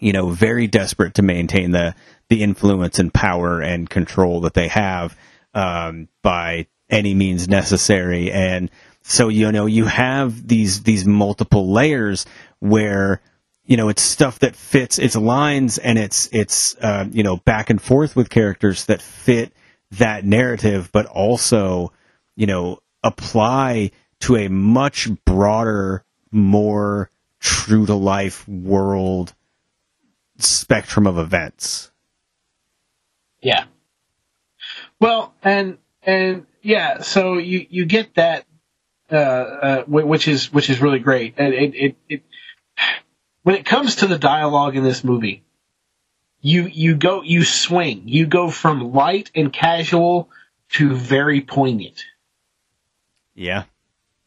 you know, very desperate to maintain the the influence and power and control that they have um, by any means necessary. And so, you know, you have these these multiple layers where you know it's stuff that fits it's lines and it's it's uh, you know back and forth with characters that fit that narrative, but also you know apply to a much broader, more true to life world spectrum of events. Yeah. Well, and and yeah, so you you get that, uh, uh, which is which is really great, and it, it it when it comes to the dialogue in this movie, you you go you swing, you go from light and casual to very poignant. Yeah.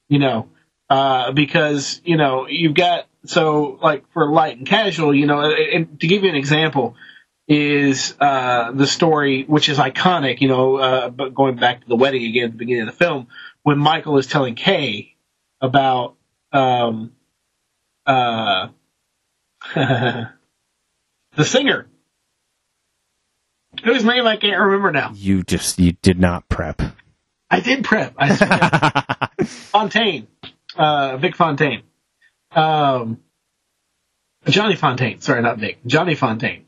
you know, uh, because you know you've got so like for light and casual, you know, and, to give you an example is uh, the story which is iconic, you know, uh, but going back to the wedding again at the beginning of the film when Michael is telling Kay about um, uh, the singer whose name I can't remember now. You just you did not prep. I did prep. I. Fontaine, uh, Vic Fontaine, um, Johnny Fontane. Sorry, not Vic. Johnny Fontane.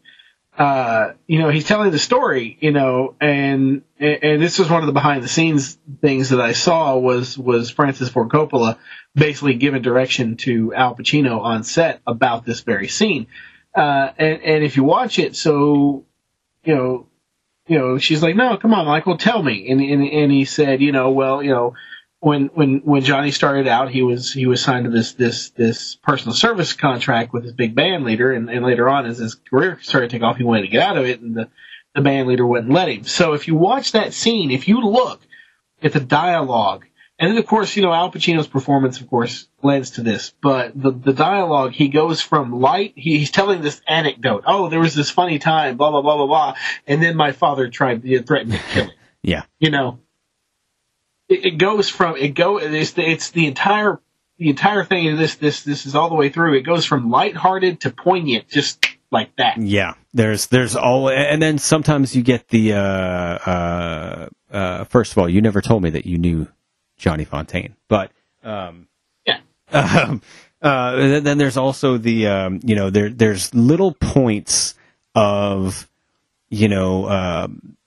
Uh, you know, he's telling the story. You know, and and this was one of the behind the scenes things that I saw was was Francis Ford Coppola basically giving direction to Al Pacino on set about this very scene. uh, and and if you watch it, so you know, you know, she's like, no, come on, Michael, tell me, and and and he said, you know, well, you know. When when when Johnny started out, he was he was signed to this this this personal service contract with his big band leader, and, and later on, as his career started to take off, he wanted to get out of it, and the the band leader wouldn't let him. So if you watch that scene, if you look at the dialogue, and then of course, you know, Al Pacino's performance, of course, lends to this, but the, the dialogue, he goes from light, he, he's telling this anecdote. Oh, there was this funny time, blah, blah, blah, blah, blah. And then my father tried to threaten to kill him. Yeah. You know, it, it goes from, it go, it's the, it's the entire, the entire thing of this, this, this is all the way through. It goes from lighthearted to poignant, just like that. Yeah, there's there's all, and then sometimes you get the. Uh, uh, uh, first of all, you never told me that you knew Johnny Fontane, but um, Yeah. um, uh, then, there's also the um, you know there there's little points of you know um,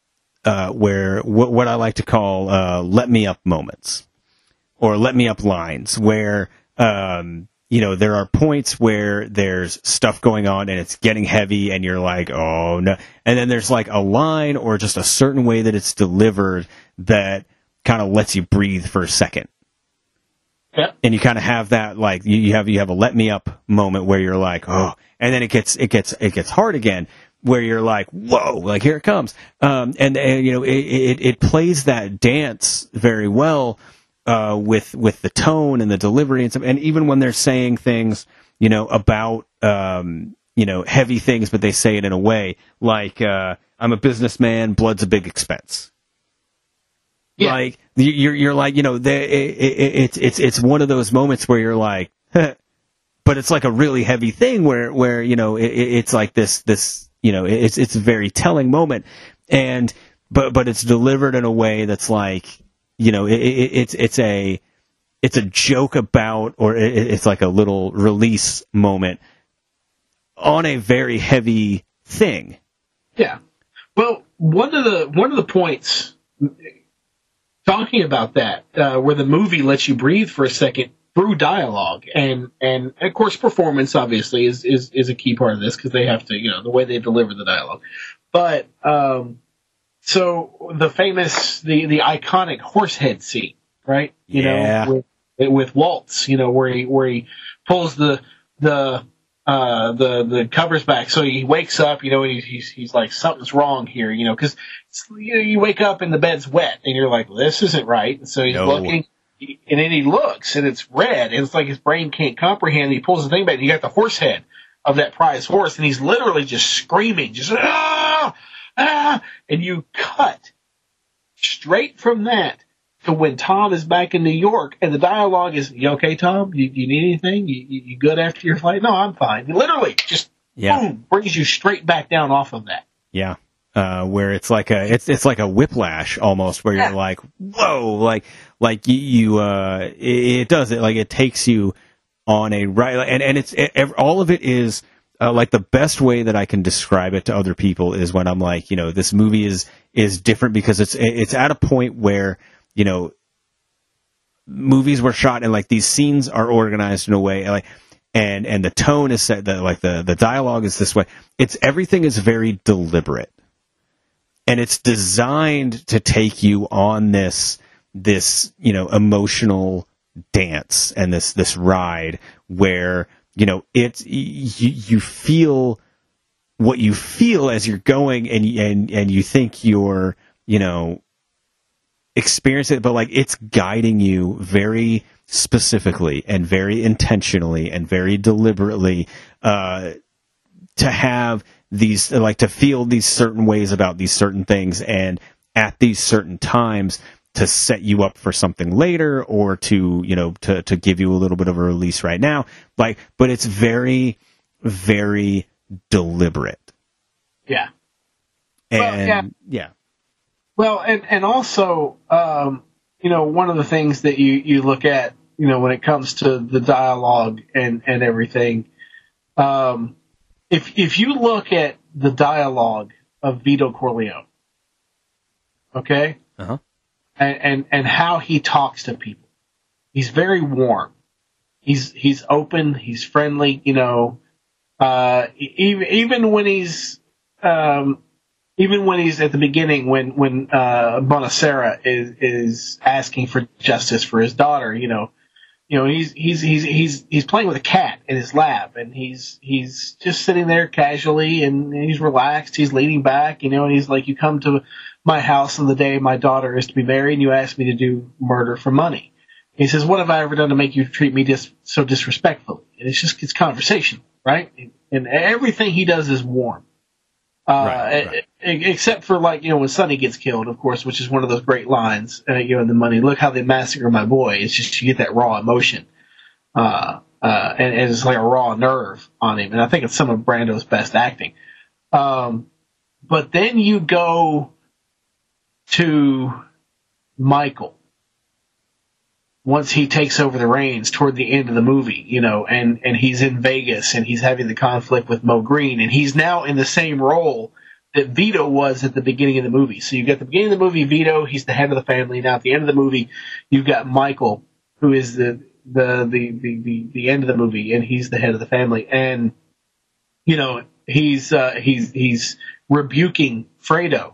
uh, where what, what I like to call uh, let me up moments or let me up lines where um, you know there are points where there's stuff going on and it's getting heavy and you're like oh no and then there's like a line or just a certain way that it's delivered that kind of lets you breathe for a second Yep. and you kind of have that like you, you have you have a let me up moment where you're like oh and then it gets it gets it gets hard again where you're like whoa like here it comes um and, and you know it, it it plays that dance very well uh with with the tone and the delivery and stuff and even when they're saying things you know about um you know heavy things but they say it in a way like uh I'm a businessman blood's a big expense Yeah. like you- you're you're like you know they, it, it, it's it's it's one of those moments where you're like but it's like a really heavy thing where where you know it, it- it's like this this you know it's it's a very telling moment and but but it's delivered in a way that's like you know it, it, it's it's a it's a joke about or it, it's like a little release moment on a very heavy thing Yeah. Well, one of the one of the points talking about that, uh, where the movie lets you breathe for a second through dialogue, and and of course performance obviously is is is a key part of this because they have to you know the way they deliver the dialogue, but um, so the famous the the iconic horsehead scene, right? You Yeah. know, with with Woltz, you know, where he where he pulls the the uh, the the covers back. So he wakes up, you know, and he's he's, he's like something's wrong here, you know, because you know, you wake up and the bed's wet, and you're like, well, this isn't right. And so he's No. looking, and then he looks, and it's red, and it's like his brain can't comprehend. He pulls the thing back, and you got the horse head of that prize horse, and he's literally just screaming, just ah ah, and you cut straight from that to when Tom is back in New York, and the dialogue is, "You okay, Tom? You, you need anything? You, you, you good after your flight? No, I'm fine." Literally, just Yeah. boom, brings you straight back down off of that. Yeah. Uh, where it's like a it's it's like a whiplash almost where you're like whoa like like you, you uh it, it does it like it takes you on a right and and it's it, all of it is uh, like the best way that I can describe it to other people is when I'm like you know this movie is is different because it's it's at a point where you know movies were shot and like these scenes are organized in a way like and and the tone is set the like the the dialogue is this way. It's everything is very deliberate. And it's designed to take you on this this you know emotional dance and this this ride where you know it's you, you feel what you feel as you're going and and and you think you're you know experience it but like it's guiding you very specifically and very intentionally and very deliberately uh to have these like to feel these certain ways about these certain things and at these certain times to set you up for something later or to you know to to give you a little bit of a release right now. Like but it's very very deliberate. Yeah. and Well, yeah. yeah. Well, and and also, um, you know, one of the things that you you look at, you know, when it comes to the dialogue and and everything, um, if if you look at the dialogue of Vito Corleone, okay, uh-huh and and, and how he talks to people, he's very warm. He's he's open. He's friendly. You know, Uh, even even when he's um, even when he's at the beginning, when when uh, Bonasera is is asking for justice for his daughter, you know, you know he's he's he's he's he's playing with a cat in his lap, and he's he's just sitting there casually, and he's relaxed. He's leaning back, you know, and he's like, "You come to my house on the day my daughter is to be married, and you ask me to do murder for money." He says, "What have I ever done to make you treat me dis- so disrespectfully?" And it's just it's conversation, right? And everything he does is warm. Uh, Right, right. except for like you know when Sonny gets killed, of course, which is one of those great lines. Uh, you know, in the money. Look how they massacre my boy. It's just you get that raw emotion, uh, uh, and, and it's like a raw nerve on him. And I think it's some of Brando's best acting. Um, but then you go to Michael once he takes over the reins toward the end of the movie, you know, and, and he's in Vegas and he's having the conflict with Moe Greene and he's now in the same role that Vito was at the beginning of the movie. So you've got the beginning of the movie, Vito, he's the head of the family. Now at the end of the movie, you've got Michael, who is the, the, the, the, the, the end of the movie and he's the head of the family. And, you know, he's, uh, he's, he's rebuking Fredo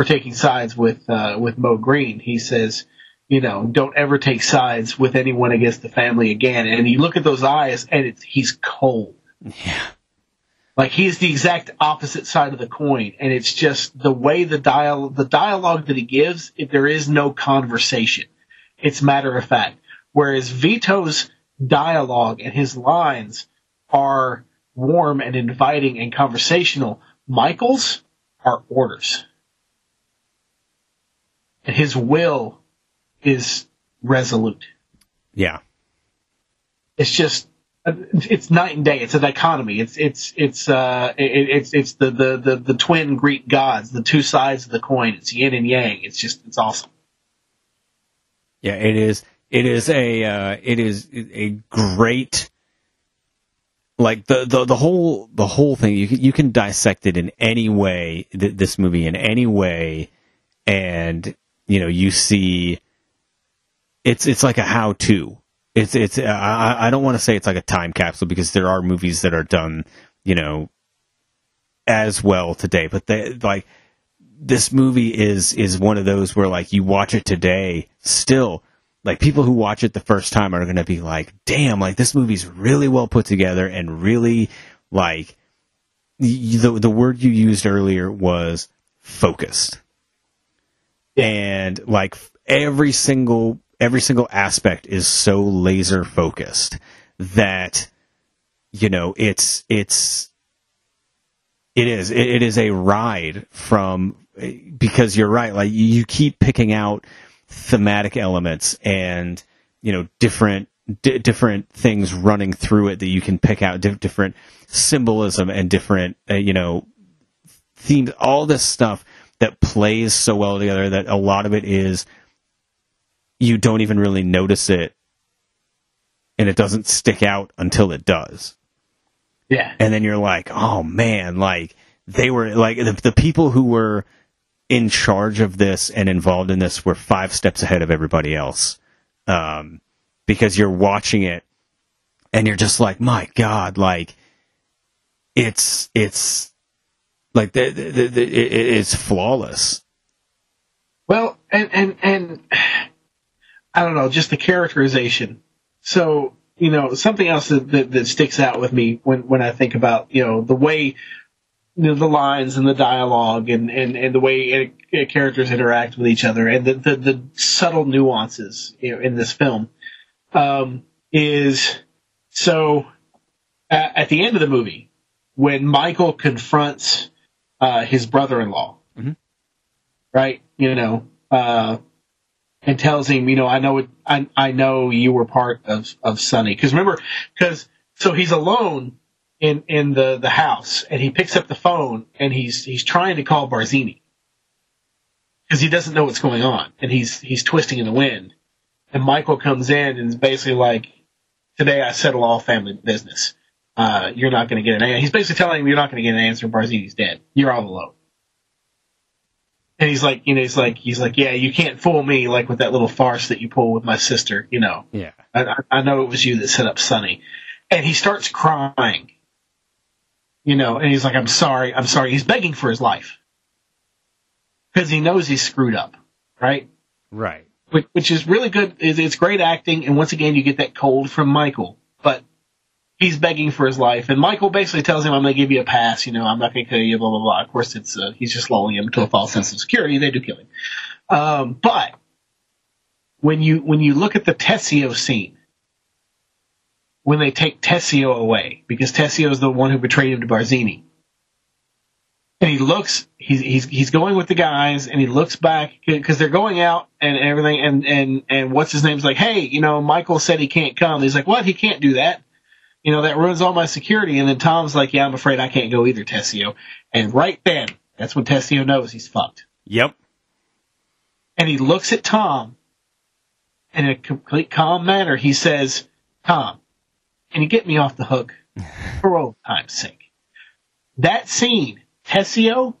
for taking sides with, uh, with Moe Greene. He says, you know, don't ever take sides with anyone against the family again. And you look at those eyes and it's, he's cold. Yeah. Like he's the exact opposite side of the coin. And it's just the way the dial, the dialogue that he gives, it, there is no conversation. It's matter of fact. Whereas Vito's dialogue and his lines are warm and inviting and conversational. Michael's are orders. And his will is resolute. Yeah. It's just it's night and day. It's a dichotomy. It's it's it's uh it, it's it's the, the the the twin Greek gods, the two sides of the coin. It's yin and yang. It's just it's awesome. Yeah, it is. It is a. Uh, it is a great. Like the, the the whole the whole thing, you can, you can dissect it in any way. Th- this movie in any way, and you know you see. It's it's like a how to. It's it's. I I don't want to say it's like a time capsule because there are movies that are done, you know, as well today. But they like this movie is is one of those where like you watch it today still like people who watch it the first time are going to be like damn like this movie's really well put together and really like the the word you used earlier was focused and like every single every single aspect is so laser focused that you know it's it's it is it, it is a ride from because you're right like you keep picking out thematic elements and you know different di different things running through it that you can pick out di- different symbolism and different uh, you know themes all this stuff that plays so well together that a lot of it is you don't even really notice it and it doesn't stick out until it does Yeah. and then you're like, oh man, like they were like the, the people who were in charge of this and involved in this were five steps ahead of everybody else. Um, because you're watching it and you're just like, my God, like it's, it's like the, it, it's flawless. Well, and and and I don't know, just the characterization. So you know, something else that, that, that sticks out with me when when I think about you know the way you know, the lines and the dialogue and and and the way uh, characters interact with each other and the the, the subtle nuances you know, in this film um, is so at, at the end of the movie when Michael confronts uh, his brother-in-law Mhm. right? You know, uh, and tells him, you know, I know it, I, I know you were part of, of Sonny. Cause remember, cause, so he's alone in, in the, the house and he picks up the phone and he's, he's trying to call Barzini. Cause he doesn't know what's going on and he's, he's twisting in the wind. And Michael comes in and is basically like, today I settle all family business. Uh, you're not going to get an answer. He's basically telling him you're not going to get an answer. Barzini's dead. You're all alone. And he's like, you know, he's like, he's like, yeah, you can't fool me like with that little farce that you pull with my sister, you know. Yeah. I, I know it was you that set up Sonny. And he starts crying. You know, and he's like, I'm sorry, I'm sorry. He's begging for his life. Because he knows he's screwed up, right? Right. Which, which is really good. It's great acting, and once again, you get that cold from Michael. He's begging for his life, and Michael basically tells him, "I'm going to give you a pass. You know, I'm not going to kill you." Blah blah blah. Of course, it's uh, he's just lulling him to a false sense of security. They do kill him, um, but when you when you look at the Tessio scene, when they take Tessio away, because Tessio is the one who betrayed him to Barzini. And he looks, he's, he's, he's going with the guys and he looks back because they're going out and everything. And, and, and what's his name's like, Hey, you know, Michael said he can't come. He's like, what? He can't do that. You know, that ruins all my security. And then Tom's like, yeah, I'm afraid I can't go either, Tessio. And right then, that's when Tessio knows he's fucked. Yep. And he looks at Tom and in a complete calm manner, he says, Tom, can you get me off the hook for old time's sake? That scene, Tessio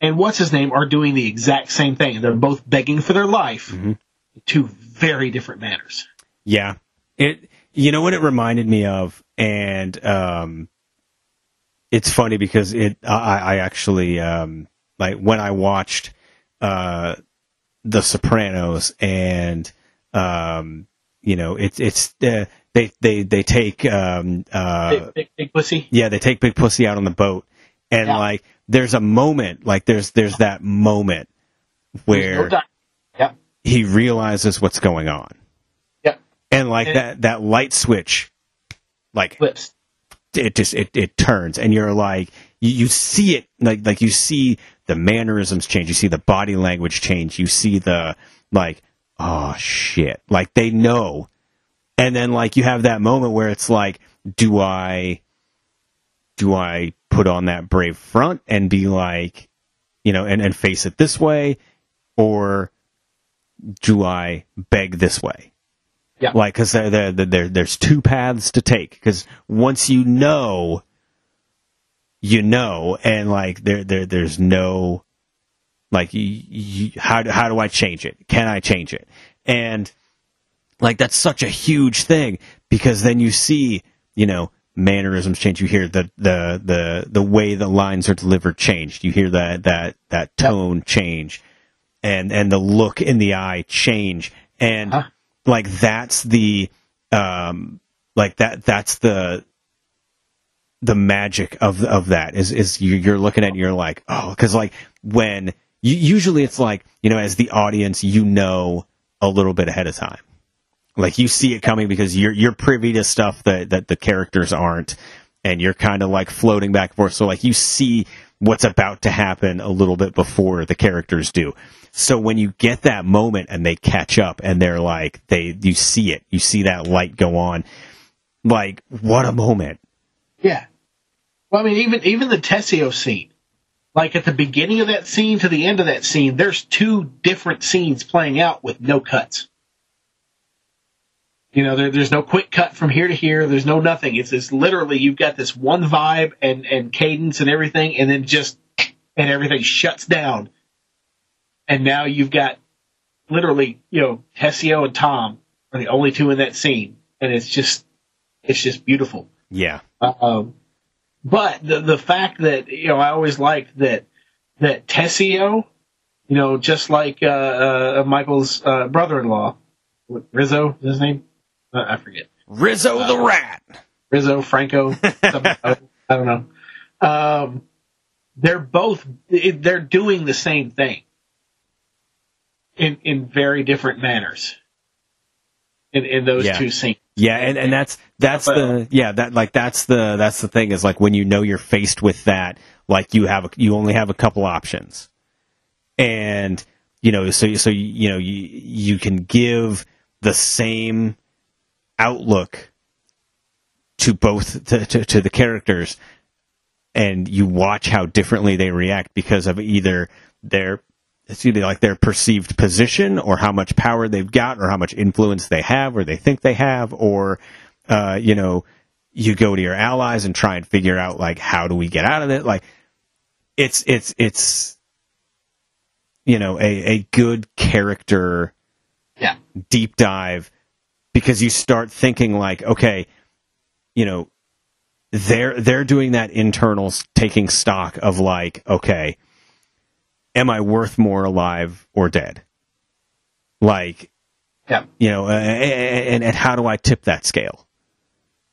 and what's his name are doing the exact same thing. They're both begging for their life mm-hmm. in two very different manners. Yeah. It you know what it reminded me of and um it's funny because it I, I actually um like when I watched uh The Sopranos and um you know it's it's uh, they they they take um uh Big, big, big pussy. yeah, they take Big Pussy out on the boat, and Yeah. like there's a moment, like there's there's that moment where no di- he realizes what's going on, yeah. And like And- that that light switch, like Flips. it just it, it turns, and you're like you, you see it like like you see the mannerisms change, you see the body language change, you see the like oh shit, like they know, and then like you have that moment where it's like, do I do I put on that brave front and be like, you know, and, and face it this way, or do I beg this way? Yeah. Like, because there, there, there, there's two paths to take. Because once you know, you know, and like there, there, there's no, like, you, you, how do, how do I change it? Can I change it? And like that's such a huge thing because then you see, you know, mannerisms change. You hear the the the the way the lines are delivered changed. You hear that that that tone change, and and the look in the eye change, and Huh. Like that's the um like that that's the the magic of of that is is you- you're looking at it and you're like oh because like when you, usually it's like you know as the audience you know a little bit ahead of time. Like you see it coming because you're you're privy to stuff that that the characters aren't and you're kind of like floating back and forth. So like you see what's about to happen a little bit before the characters do. So when you get that moment and they catch up and they're like they you see it. You see that light go on. Like what a moment. Yeah. Well, I mean, even even the Tessio scene, like at the beginning of that scene to the end of that scene, there's two different scenes playing out with no cuts. You know, there, there's no quick cut from here to here. There's no nothing. It's just literally you've got this one vibe and and cadence and everything, and then just and everything shuts down. And now you've got literally, you know, Tessio and Tom are the only two in that scene, and it's just it's just beautiful. yeah Um, but the the fact that you know I always liked that that Tessio, you know, just like uh, uh, Michael's uh, brother-in-law, Rizzo is his name. Uh, I forget. rizzo the rat Rizzo, Franco, I I don't know. Um, they're both they're doing the same thing in in very different manners in in those Yeah. two scenes. Yeah, and, and that's that's But- the yeah that like that's the that's the thing is like when you know you're faced with that like you have a, you only have a couple options, and you know so so you, you know you you can give the same outlook to both to, to, to the characters, and you watch how differently they react because of either their it's either like their perceived position or how much power they've got or how much influence they have or they think they have or uh, you know you go to your allies and try and figure out like how do we get out of it like it's it's it's you know a, a good character Yeah. deep dive because you start thinking like okay you know they're they're doing that internal taking stock of like, okay, am I worth more alive or dead? Like, Yeah. you know, and, and how do I tip that scale?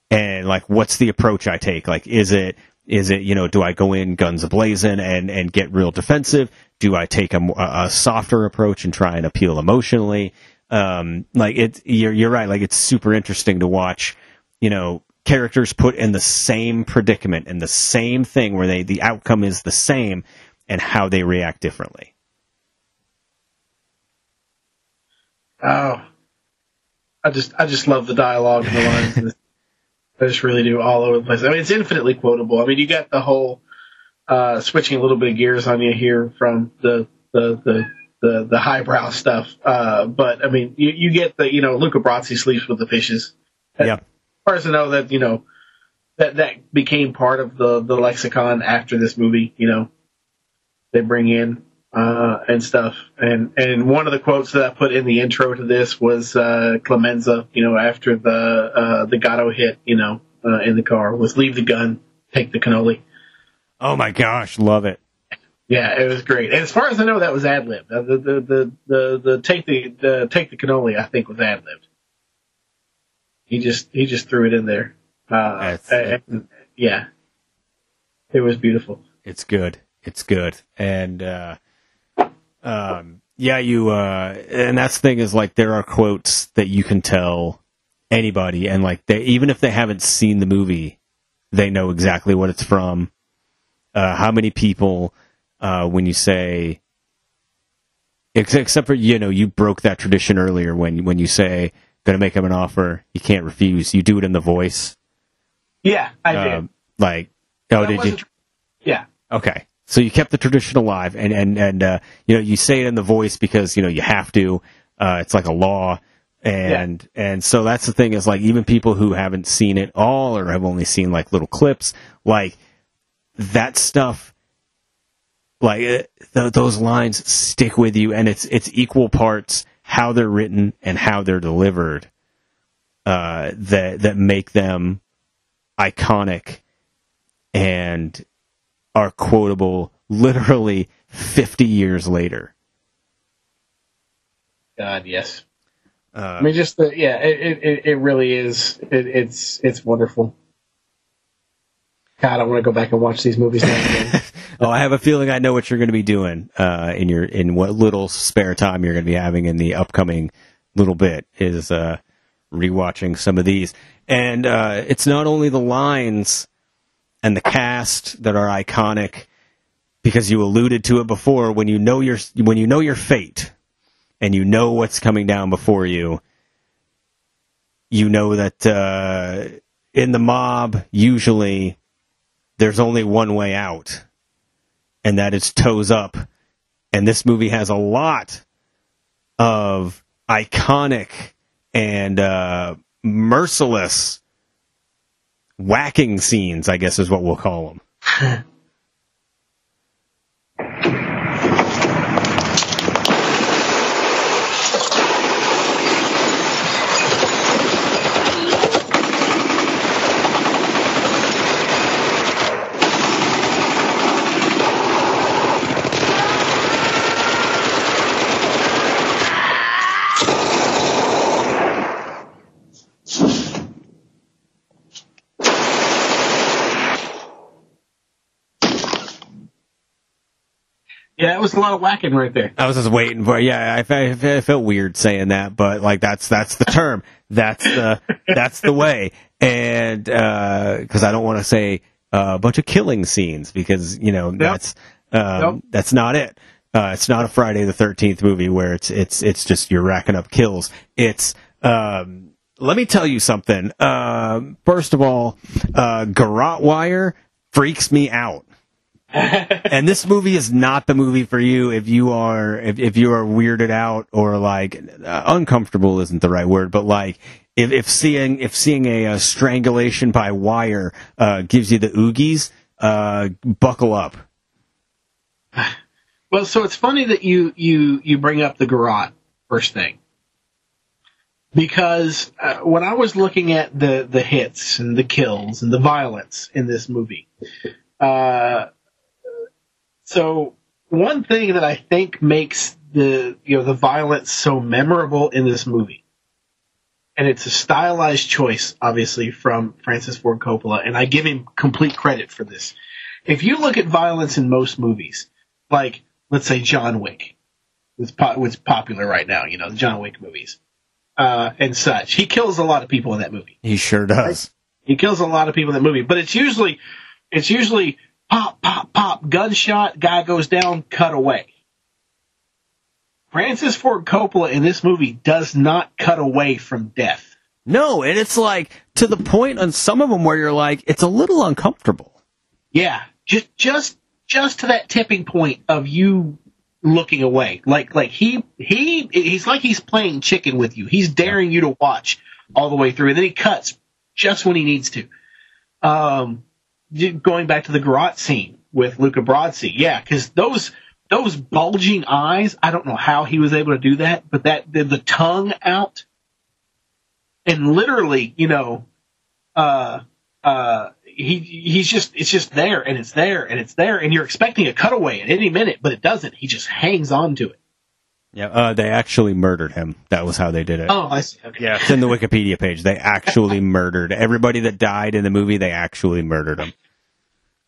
And like, what's the approach I take? Like, is it is it you know, do I go in guns ablazing and and get real defensive? Do I take a a softer approach and try and appeal emotionally? Um, like it, you're you're right. Like it's super interesting to watch. You know, characters put in the same predicament and the same thing where they the outcome is the same, and how they react differently. Oh, I just I just love the dialogue and the lines. I just really do all over the place. I mean, it's infinitely quotable. I mean, you got the whole uh, switching a little bit of gears on you here from the the the the, the highbrow stuff. Uh, but I mean, you, you get the you know Luca Brasi sleeps with the fishes. Yeah. As far as I know, that you know that that became part of the the lexicon after this movie. You know, they bring in uh, and stuff. And and one of the quotes that I put in the intro to this was uh, Clemenza. You know, after the uh, the Gatto hit, you know, uh, in the car was leave the gun, take the cannoli. Oh my gosh, love it. Yeah, it was great. And as far as I know, that was ad lib. The, the the the the the take the the take the cannoli, I think, was ad libbed. He just he just threw it in there. Uh, and- yeah, it was beautiful. It's good. It's good. And uh um yeah, you uh and that's the thing is like there are quotes that you can tell anybody and like they even if they haven't seen the movie, they know exactly what it's from. Uh how many people uh when you say except for you know you broke that tradition earlier when when you say going to make him an offer, you can't refuse. You do it in the voice. Yeah, I did. Um, like oh That did you Yeah, Okay. So you kept the tradition alive and, and, and, uh, you know, you say it in the voice because, you know, you have to, uh, it's like a law. And, and so that's the thing is like even people who haven't seen it all or have only seen like little clips, like that stuff, like uh, th- those lines stick with you and it's, it's equal parts how they're written and how they're delivered, uh, that, that make them iconic and are quotable literally 50 years later. God, yes. Uh, I mean, just the yeah, it it, it really is. It, it's it's wonderful. God, I want to go back and watch these movies now again. oh, I have a feeling I know what you're going to be doing uh, in your in what little spare time you're going to be having in the upcoming little bit is uh, rewatching some of these. And uh, it's not only the lines and the cast that are iconic because you alluded to it before when you know your when you know your fate and you know what's coming down before you you know that uh, in the mob usually there's only one way out and that is toes up and this movie has a lot of iconic and uh, merciless whacking scenes, I guess is what we'll call them. was a lot of whacking right there. I was just waiting for yeah. I, fe- I felt weird saying that, but like that's that's the term. That's the that's the way. And because I don't want to say uh, a bunch of killing scenes because you know that's um, Nope. that's not it. Uh, it's not a Friday the Thirteenth movie where it's it's it's just you're racking up kills. It's um, let me tell you something. Um, first of all, uh, garrote wire freaks me out and this movie is not the movie for you if you are if, if you are weirded out or like uh, uncomfortable isn't the right word but like if, if seeing if seeing a, uh strangulation by wire uh, gives you the oogies uh, buckle up. Well, so it's funny that you you you bring up the garrote first thing. Because uh, when I was looking at the the hits and the kills and the violence in this movie, uh, so one thing that I think makes the you know the violence so memorable in this movie, and it's a stylized choice, obviously from Francis Ford Coppola, and I give him complete credit for this. If you look at violence in most movies, like let's say John Wick, what's, po- what's popular right now, you know, the John Wick movies uh, and such. He kills a lot of people in that movie. He sure does. He kills a lot of people in that movie, but it's usually it's usually pop, pop, pop, gunshot, guy goes down, cut away. Francis Ford Coppola in this movie does not cut away from death. No, and it's like to the point on some of them where you're like, it's a little uncomfortable. Yeah, just just just to that tipping point of you looking away. Like like he he he's like he's playing chicken with you. He's daring you to watch all the way through, and then he cuts just when he needs to. Um, going back to the garage scene with Luca Brasi, yeah, because those those bulging eyes. I don't know how he was able to do that, but that the, the tongue out, and literally, you know, uh, uh, he he's just it's just there and it's there and it's there and you're expecting a cutaway at any minute, but it doesn't. He just hangs on to it. Yeah, uh, they actually murdered him. That was how they did it. Oh, I see. Okay. Yeah, it's in the Wikipedia page. They actually murdered everybody that died in the movie. They actually murdered them.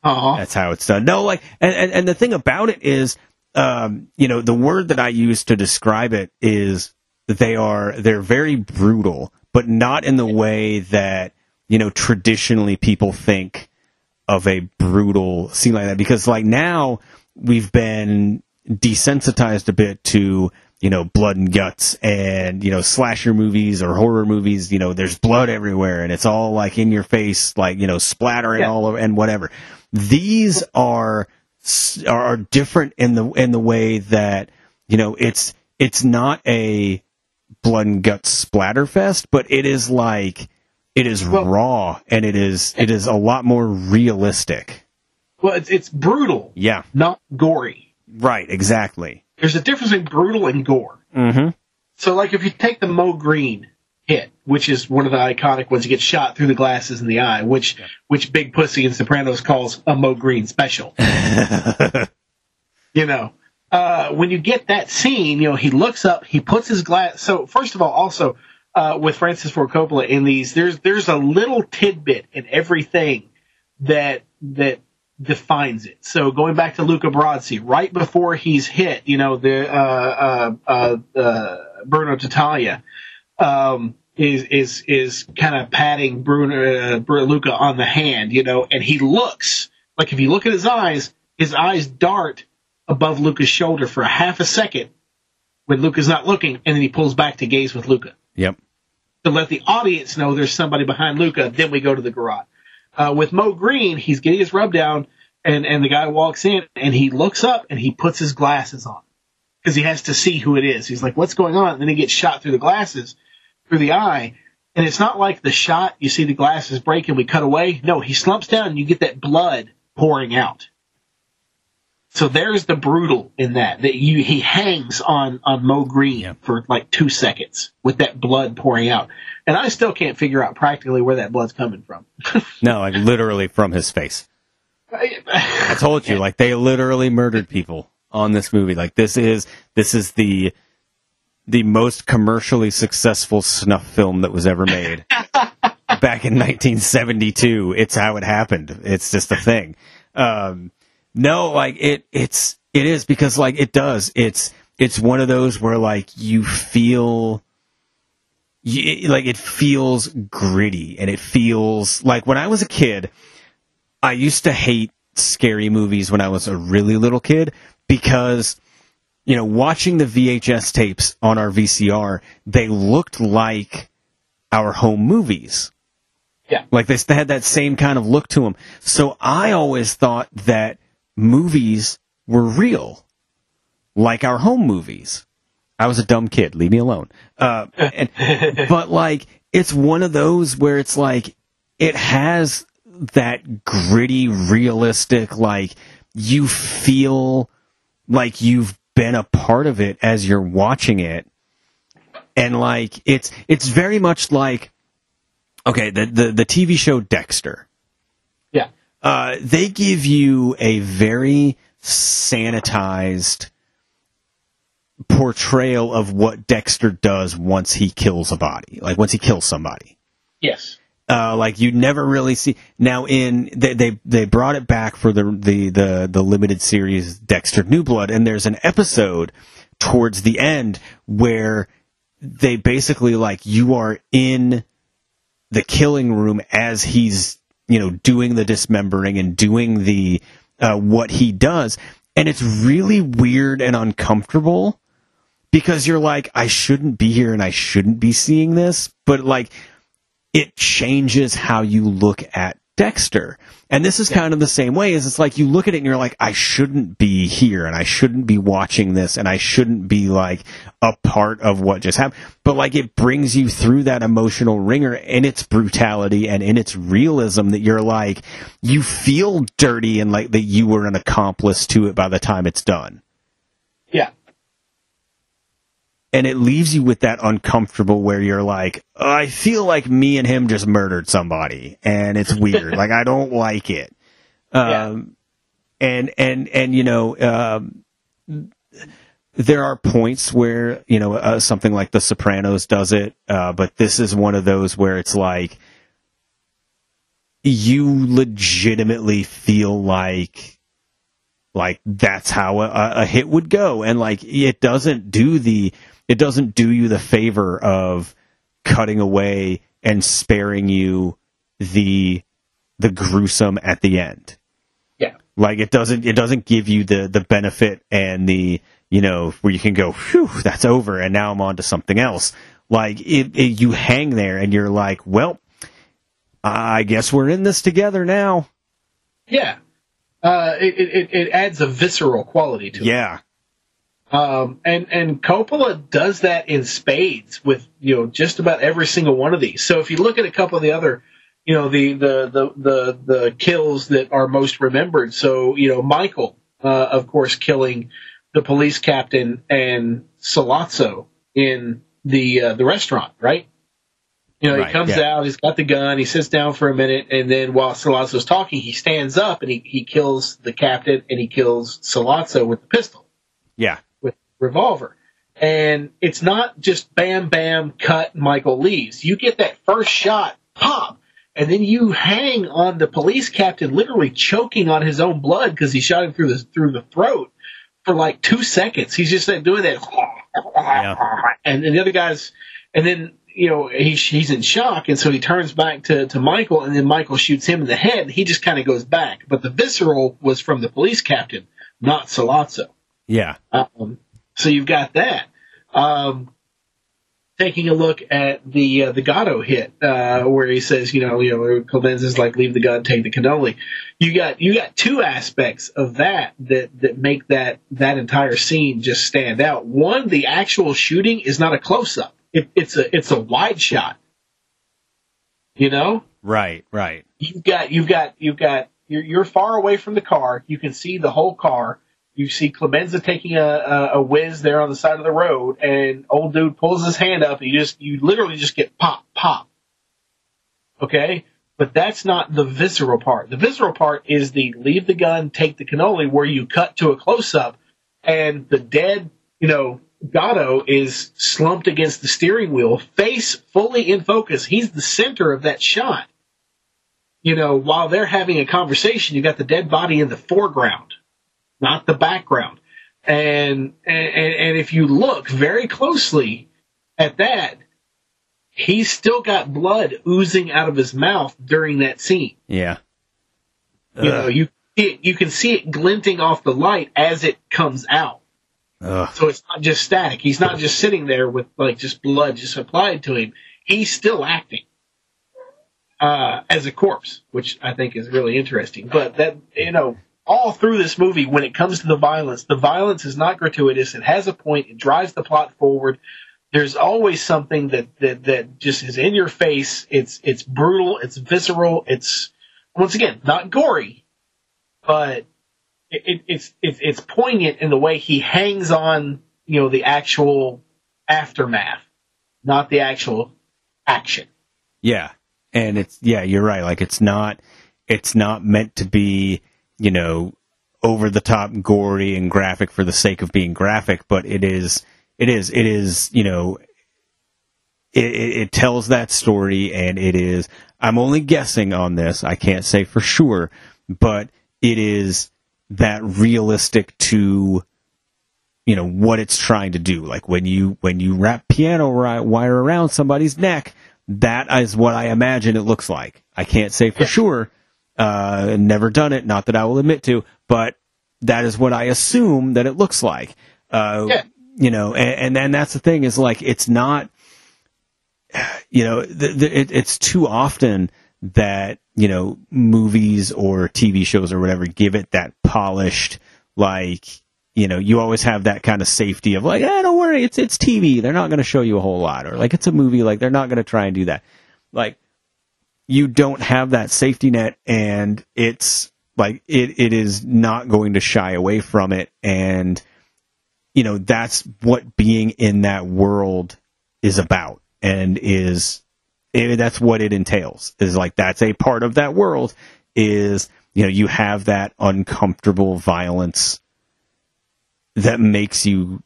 Uh-huh. That's how it's done. No, like, and, and, and the thing about it is, um, you know, the word that I use to describe it is they are, they're very brutal, but not in the way that, you know, traditionally people think of a brutal scene like that. Because like now we've been desensitized a bit to, you know, blood and guts and, you know, slasher movies or horror movies, you know, there's blood everywhere and it's all like in your face, like, you know, splattering Yeah. all over and whatever. These are, are different in the, in the way that, you know, it's, it's not a blood and guts splatter fest, but it is like, it is Well- raw and it is, it is a lot more realistic. Well, it's it's brutal, Yeah. not gory. Right. Exactly. There's a difference between brutal and gore. Mm-hmm. So, like, if you take the Moe Greene hit, which is one of the iconic ones, he gets shot through the glasses in the eye, which which Big Pussy in Sopranos calls a Moe Greene special. you know, uh, when you get that scene, you know, he looks up, he puts his glass. So, first of all, also uh, with Francis Ford Coppola in these, there's there's a little tidbit in everything that that defines it. So going back to Luca Brasi, right before he's hit, you know, the uh, uh, uh, uh, Bruno Tattaglia um, is is is kind of patting Bruno uh, Luca on the hand, you know, and he looks like if you look at his eyes, his eyes dart above Luca's shoulder for a half a second when Luca's not looking, and then he pulls back to gaze with Luca Yep. to let the audience know there's somebody behind Luca. Then we go to the garage. Uh, with Moe Greene, he's getting his rub down, and and the guy walks in and he looks up and he puts his glasses on because he has to see who it is. He's like, "What's going on?" And then he gets shot through the glasses, through the eye. And it's not like the shot, you see the glasses break and we cut away. No, he slumps down and you get that blood pouring out. So there's the brutal in that that you he hangs on on Moe Greene Yeah. for like two seconds with that blood pouring out, and I still can't figure out practically where that blood's coming from. No, like literally from his face. I told you, like they literally murdered people on this movie. Like this is this is the the most commercially successful snuff film that was ever made. Back in 1972, it's how it happened. It's just a thing. Um, no, like it, it's it is because like it does. It's it's one of those where like you feel you, like it feels gritty and it feels like when I was a kid, I used to hate scary movies when I was a really little kid because you know, watching the VHS tapes on our VCR, they looked like our home movies. Yeah. Like they they had that same kind of look to them. So I always thought that movies were real, like our home movies. I was a dumb kid. Leave me alone. Uh, and, but like, it's one of those where it's like, it has that gritty, realistic, like, you feel like you've been a part of it as you're watching it. and like it's it's very much like okay the the, the TV show Dexter. Yeah. Uh, they give you a very sanitized portrayal of what Dexter does once he kills a body, like once he kills somebody. Yes. Uh, like you never really see now in they, they they brought it back for the the the the limited series Dexter New Blood and there's an episode towards the end where they basically like you are in the killing room as he's you know doing the dismembering and doing the uh, what he does and it's really weird and uncomfortable because you're like I shouldn't be here and I shouldn't be seeing this but like it changes how you look at Dexter. And this is kind of the same way as it's like you look at it and you're like, I shouldn't be here and I shouldn't be watching this and I shouldn't be like a part of what just happened. But like it brings you through that emotional ringer in its brutality and in its realism that you're like, you feel dirty and like that you were an accomplice to it by the time it's done. Yeah. And it leaves you with that uncomfortable where you're like, I feel like me and him just murdered somebody, and it's weird. like I don't like it. Um, and and and you know, um, there are points where you know uh, something like The Sopranos does it, uh, but this is one of those where it's like you legitimately feel like like that's how a, a hit would go and like it doesn't do the it doesn't do you the favor of cutting away and sparing you the the gruesome at the end Yeah. like it doesn't it doesn't give you the the benefit and the you know where you can go whew that's over and now i'm on to something else like it, it you hang there and you're like well i guess we're in this together now Yeah. Uh, it, it, it- it adds a visceral quality to it. yeah Um, and, and Coppola does that in spades with, you know, just about every single one of these. So if you look at a couple of the other, you know, the, the, the, the, the kills that are most remembered. So, you know, Michael, uh, of course, killing the police captain and Sollozzo in the, uh, the restaurant, right? You know, Right, he comes yeah. out, he's got the gun, he sits down for a minute, and then while Sollozzo's talking, he stands up and he, he kills the captain and he kills Sollozzo with the pistol yeah revolver. And it's not just bam, bam, cut, Michael leaves. You get that first shot, pop, and then you hang on the police captain literally choking on his own blood because he shot him through the through the throat for like two seconds. He's just doing that, and, and the other guys, and then you know he's he's in shock, and so he turns back to to Michael, and then Michael shoots him in the head. And he just kind of goes back, but the visceral was from the police captain, not Sollozzo. yeah Um, so you've got that. Um, taking a look at the uh, the Gatto hit, uh, where he says, you know, you know, where like, leave the gun, take the cannoli. You got you got two aspects of that that that make that that entire scene just stand out. One, the actual shooting is not a close up; it, it's a it's a wide shot. You know, right right you've got you've got you've got you're, you're far away from the car. You can see the whole car. You see Clemenza taking a, a, a whiz there on the side of the road, and old dude pulls his hand up, and you just you literally just get pop pop. Okay, but that's not the visceral part. The visceral part is the leave the gun, take the cannoli, where you cut to a close up, and the dead, you know, Gatto is slumped against the steering wheel, face fully in focus. He's the center of that shot you know, while they're having a conversation, you got the dead body in the foreground, not the background. And, and, and if you look very closely at that, he's still got blood oozing out of his mouth during that scene. yeah You know, you, it, you can see it glinting off the light as it comes out. Ugh. So it's not just static. He's not just sitting there with like just blood just applied to him. He's still acting uh, as a corpse, which I think is really interesting. But that you know, all through this movie, when it comes to the violence, the violence is not gratuitous. It has a point. It drives the plot forward. There's always something that that that just is in your face. It's it's brutal. It's visceral. It's once again not gory, but it, it, it's it's it's poignant in the way he hangs on. You know the actual aftermath not the actual action. Yeah. And it's yeah, you're right. Like it's not it's not meant to be, you know, over the top gory and graphic for the sake of being graphic, but it is it is it is, you know, it, it, it tells that story and it is I'm only guessing on this. I can't say for sure, but it is that realistic to you know what it's trying to do like when you when you wrap piano wire around somebody's neck that is what i imagine it looks like i can't say for sure uh never done it not that i will admit to but that is what i assume that it looks like. Uh Yeah. you know and, and then that's the thing is like it's not you know the, the, it, it's too often that you know movies or tv shows or whatever give it that polished like you know you always have that kind of safety of like eh, don't worry it's it's tv they're not going to show you a whole lot or like it's a movie. Like they're not going to try and do that. Like you don't have that safety net and it's like it, it is not going to shy away from it and you know that's what being in that world is about and is it, that's what it entails is like that's a part of that world is you know you have that uncomfortable violence that makes you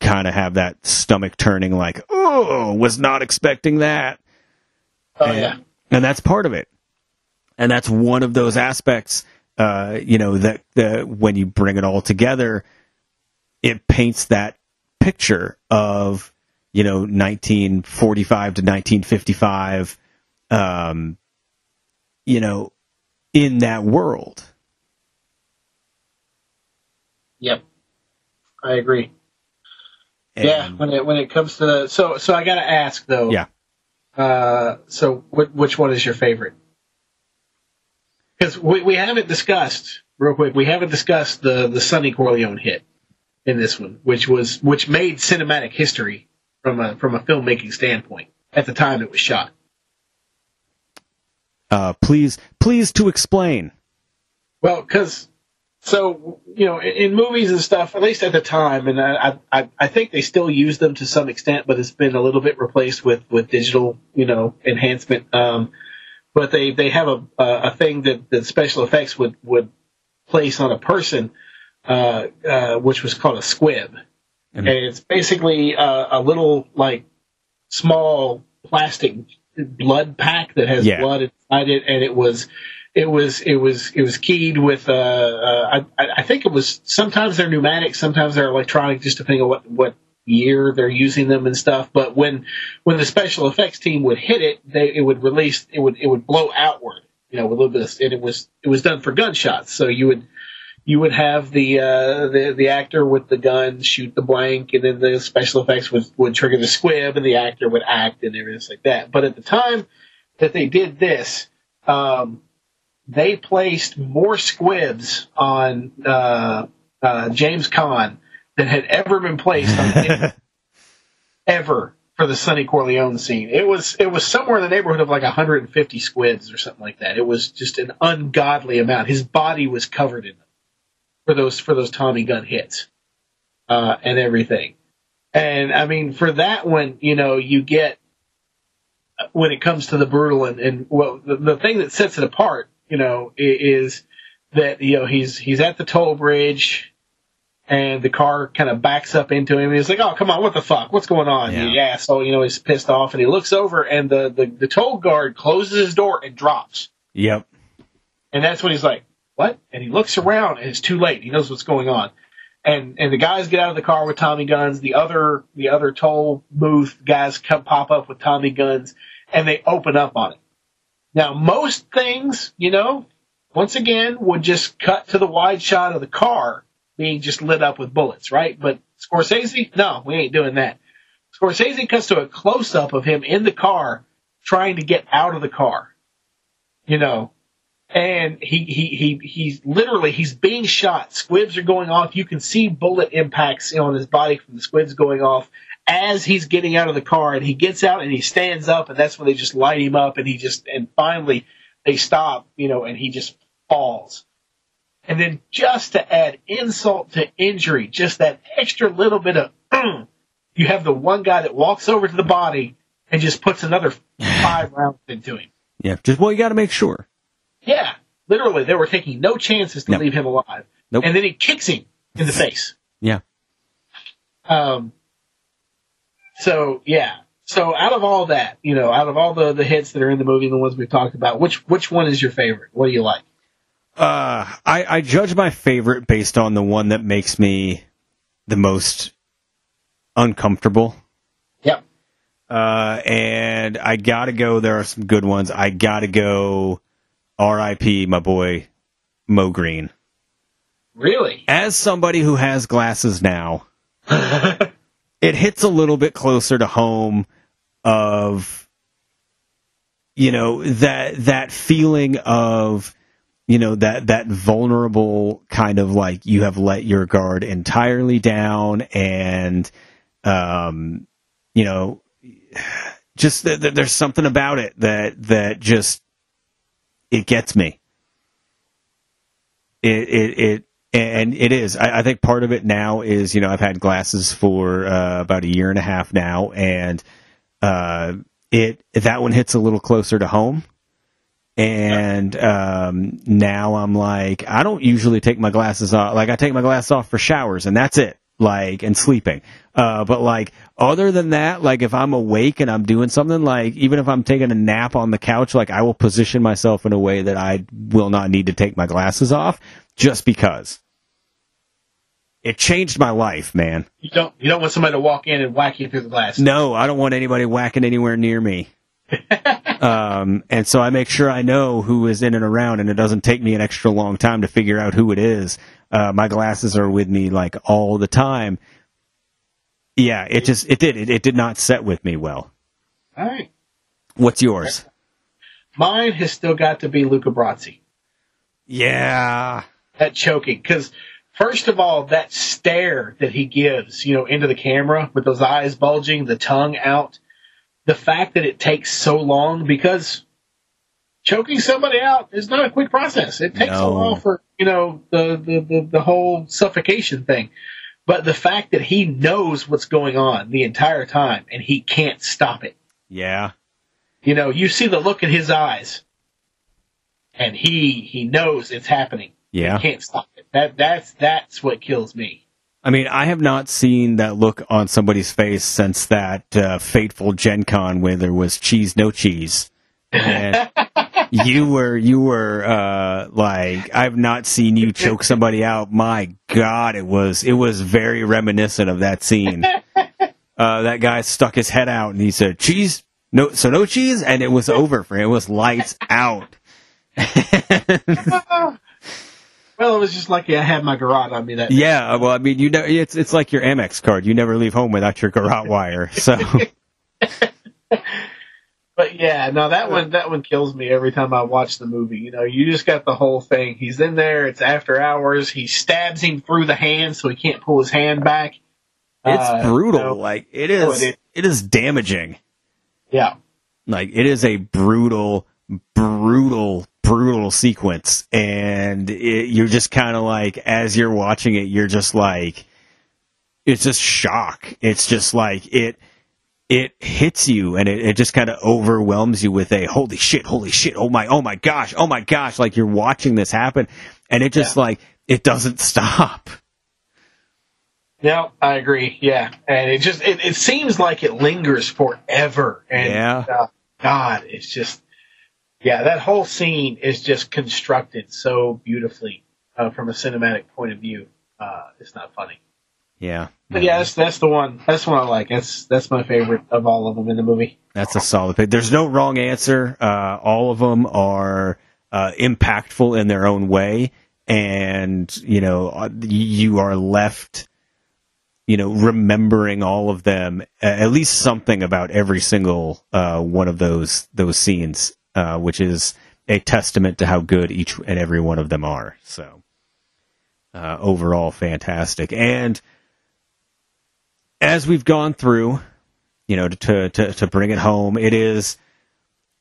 kind of have that stomach turning like oh was not expecting that Oh and, yeah. And that's part of it and that's one of those aspects uh, you know that that when you bring it all together it paints that picture of you know 1945 to 1955 um you know in that world Yep. I agree. And- yeah, when it when it comes to the so so I got to ask though. Yeah. Uh, so wh- which one is your favorite? Because we we haven't discussed real quick. We haven't discussed the the Sonny Corleone hit in this one, which was which made cinematic history from a from a filmmaking standpoint at the time it was shot. uh please please to explain Well, because so you know, in, in movies and stuff, at least at the time, and I, I I think they still use them to some extent, but it's been a little bit replaced with with digital, you know, enhancement. Um, but they they have a a thing that that special effects would would place on a person, uh, uh, which was called a squib, and it's basically a, a little like small plastic blood pack that has Yeah. blood inside it, and it was it was it was it was keyed with uh, uh I, I think it was sometimes they're pneumatic, sometimes they're electronic, just depending on what what year they're using them and stuff. But when when the special effects team would hit it, they it would release it would it would blow outward, you know, with a little bit of, and it was it was done for gunshots. So you would you would have the uh, the the actor with the gun shoot the blank, and then the special effects would would trigger the squib, and the actor would act and everything like that. But at the time that they did this, um, they placed more squibs on uh, uh, James Caan than had ever been placed on ever for the Sonny Corleone scene. It was it was somewhere in the neighborhood of like 150 squibs or something like that. It was just an ungodly amount. His body was covered in them for those for those Tommy gun hits uh, and everything. And I mean, for that one, you know, you get when it comes to the brutal and, and well, the, the thing that sets it apart, you know, is that you know he's he's at the toll bridge and the car kind of backs up into him. And he's like, "Oh, come on, what the fuck? What's going on?" Yeah. Yeah. So you know he's pissed off, and he looks over, and the the, the toll guard closes his door and drops. yep And that's when he's like, "What?" And he looks around, and it's too late. He knows what's going on. And and the guys get out of the car with Tommy guns. The other the other toll booth guys come pop up with Tommy guns, and they open up on it. Now most things, you know, once again would just cut to the wide shot of the car being just lit up with bullets, right? But Scorsese, no, we ain't doing that. Scorsese cuts to a close up of him in the car trying to get out of the car. You know, and he he he he's literally he's being shot. Squibs are going off. You can see bullet impacts on his body from the squibs going off as he's getting out of the car. And he gets out and he stands up, and that's when they just light him up. And he just and finally they stop, you know, and he just falls. And then just to add insult to injury, just that extra little bit of you have the one guy that walks over to the body and just puts another five rounds into him. Yeah, just well, you got to make sure. Yeah, literally, they were taking no chances to Nope. leave him alive. Nope. And then he kicks him in the face. Yeah. Um. So yeah. So out of all that, you know, out of all the the hits that are in the movie, the ones we've talked about, which which one is your favorite? What do you like? Uh, I, I judge my favorite based on the one that makes me the most uncomfortable. Yep. Uh, and I gotta go. There are some good ones. I gotta go. R.I.P. My boy Moe Greene. Really? As somebody who has glasses now, it hits a little bit closer to home of you know that that feeling of you know that that vulnerable kind of like you have let your guard entirely down and um you know just th- th- there's something about it that that just it gets me. It it it and it is. I, I think part of it now is you know i've had glasses for uh, about a year and a half now and uh it that one hits a little closer to home. And um now i'm like i don't usually take my glasses off like i take my glasses off for showers and that's it like and sleeping uh but like other than that like if i'm awake and i'm doing something like even if i'm taking a nap on the couch like i will position myself in a way that i will not need to take my glasses off just because it changed my life man You don't you don't want somebody to walk in and whack you through the glass. no, I don't want anybody whacking anywhere near me. um, and so I make sure I know who is in and around, and it doesn't take me an extra long time to figure out who it is. Uh, my glasses are with me like all the time. Yeah, it just it did it, it did not set with me well. All right. What's yours? Mine has still got to be Luca Brasi. Yeah, That choking. Because, first of all, that stare that he gives, you know, into the camera with those eyes bulging, the tongue out, the fact that it takes so long because choking somebody out is not a quick process. It takes a while for, you know, the, the, the, the whole suffocation thing. But the fact that he knows what's going on the entire time and he can't stop it. yeah, You know, you see the look in his eyes, and he he knows it's happening. yeah. He can't stop it. That that's that's what kills me. I mean, I have not seen that look on somebody's face since that uh, fateful Gen Con where there was cheese, no cheese. And you were, you were, uh, like, I've not seen you choke somebody out. My God, it was, it was very reminiscent of that scene. Uh, that guy stuck his head out and he said, cheese, no, so no cheese? And it was over for him. It was lights out. Well, it was just lucky I had my garrote on me that. Yeah, well, I mean, you know, it's it's like your Amex card. You never leave home without your garrote wire. So But yeah, no, that one that one kills me every time I watch the movie. You know, you just got the whole thing. He's in there. It's after hours. He stabs him through the hand so he can't pull his hand back. it's Uh, brutal. you know, like it is. it is. It is damaging. yeah. Like it is a brutal, brutal, brutal sequence, and it, you're just kind of like, as you're watching it, you're just like, it's just shock. It's just like it. It hits you and it, it just kind of overwhelms you with a holy shit, holy shit, oh my, oh my gosh, oh my gosh. Like you're watching this happen and it just like, it doesn't stop. No, I agree. Yeah, and it just it, it seems like it lingers forever. And Yeah. uh, God, it's just yeah, that whole scene is just constructed so beautifully uh, from a cinematic point of view. Uh, it's not funny. Yeah. But yeah, that's that's the one. That's the one I like. That's that's my favorite of all of them in the movie. That's a solid pick. There's no wrong answer. Uh, all of them are uh, impactful in their own way, and you know uh, you are left, you know, remembering all of them. At least something about every single uh, one of those those scenes, uh, which is a testament to how good each and every one of them are. So uh, overall, fantastic. And as we've gone through you know, to, to, to bring it home. It is,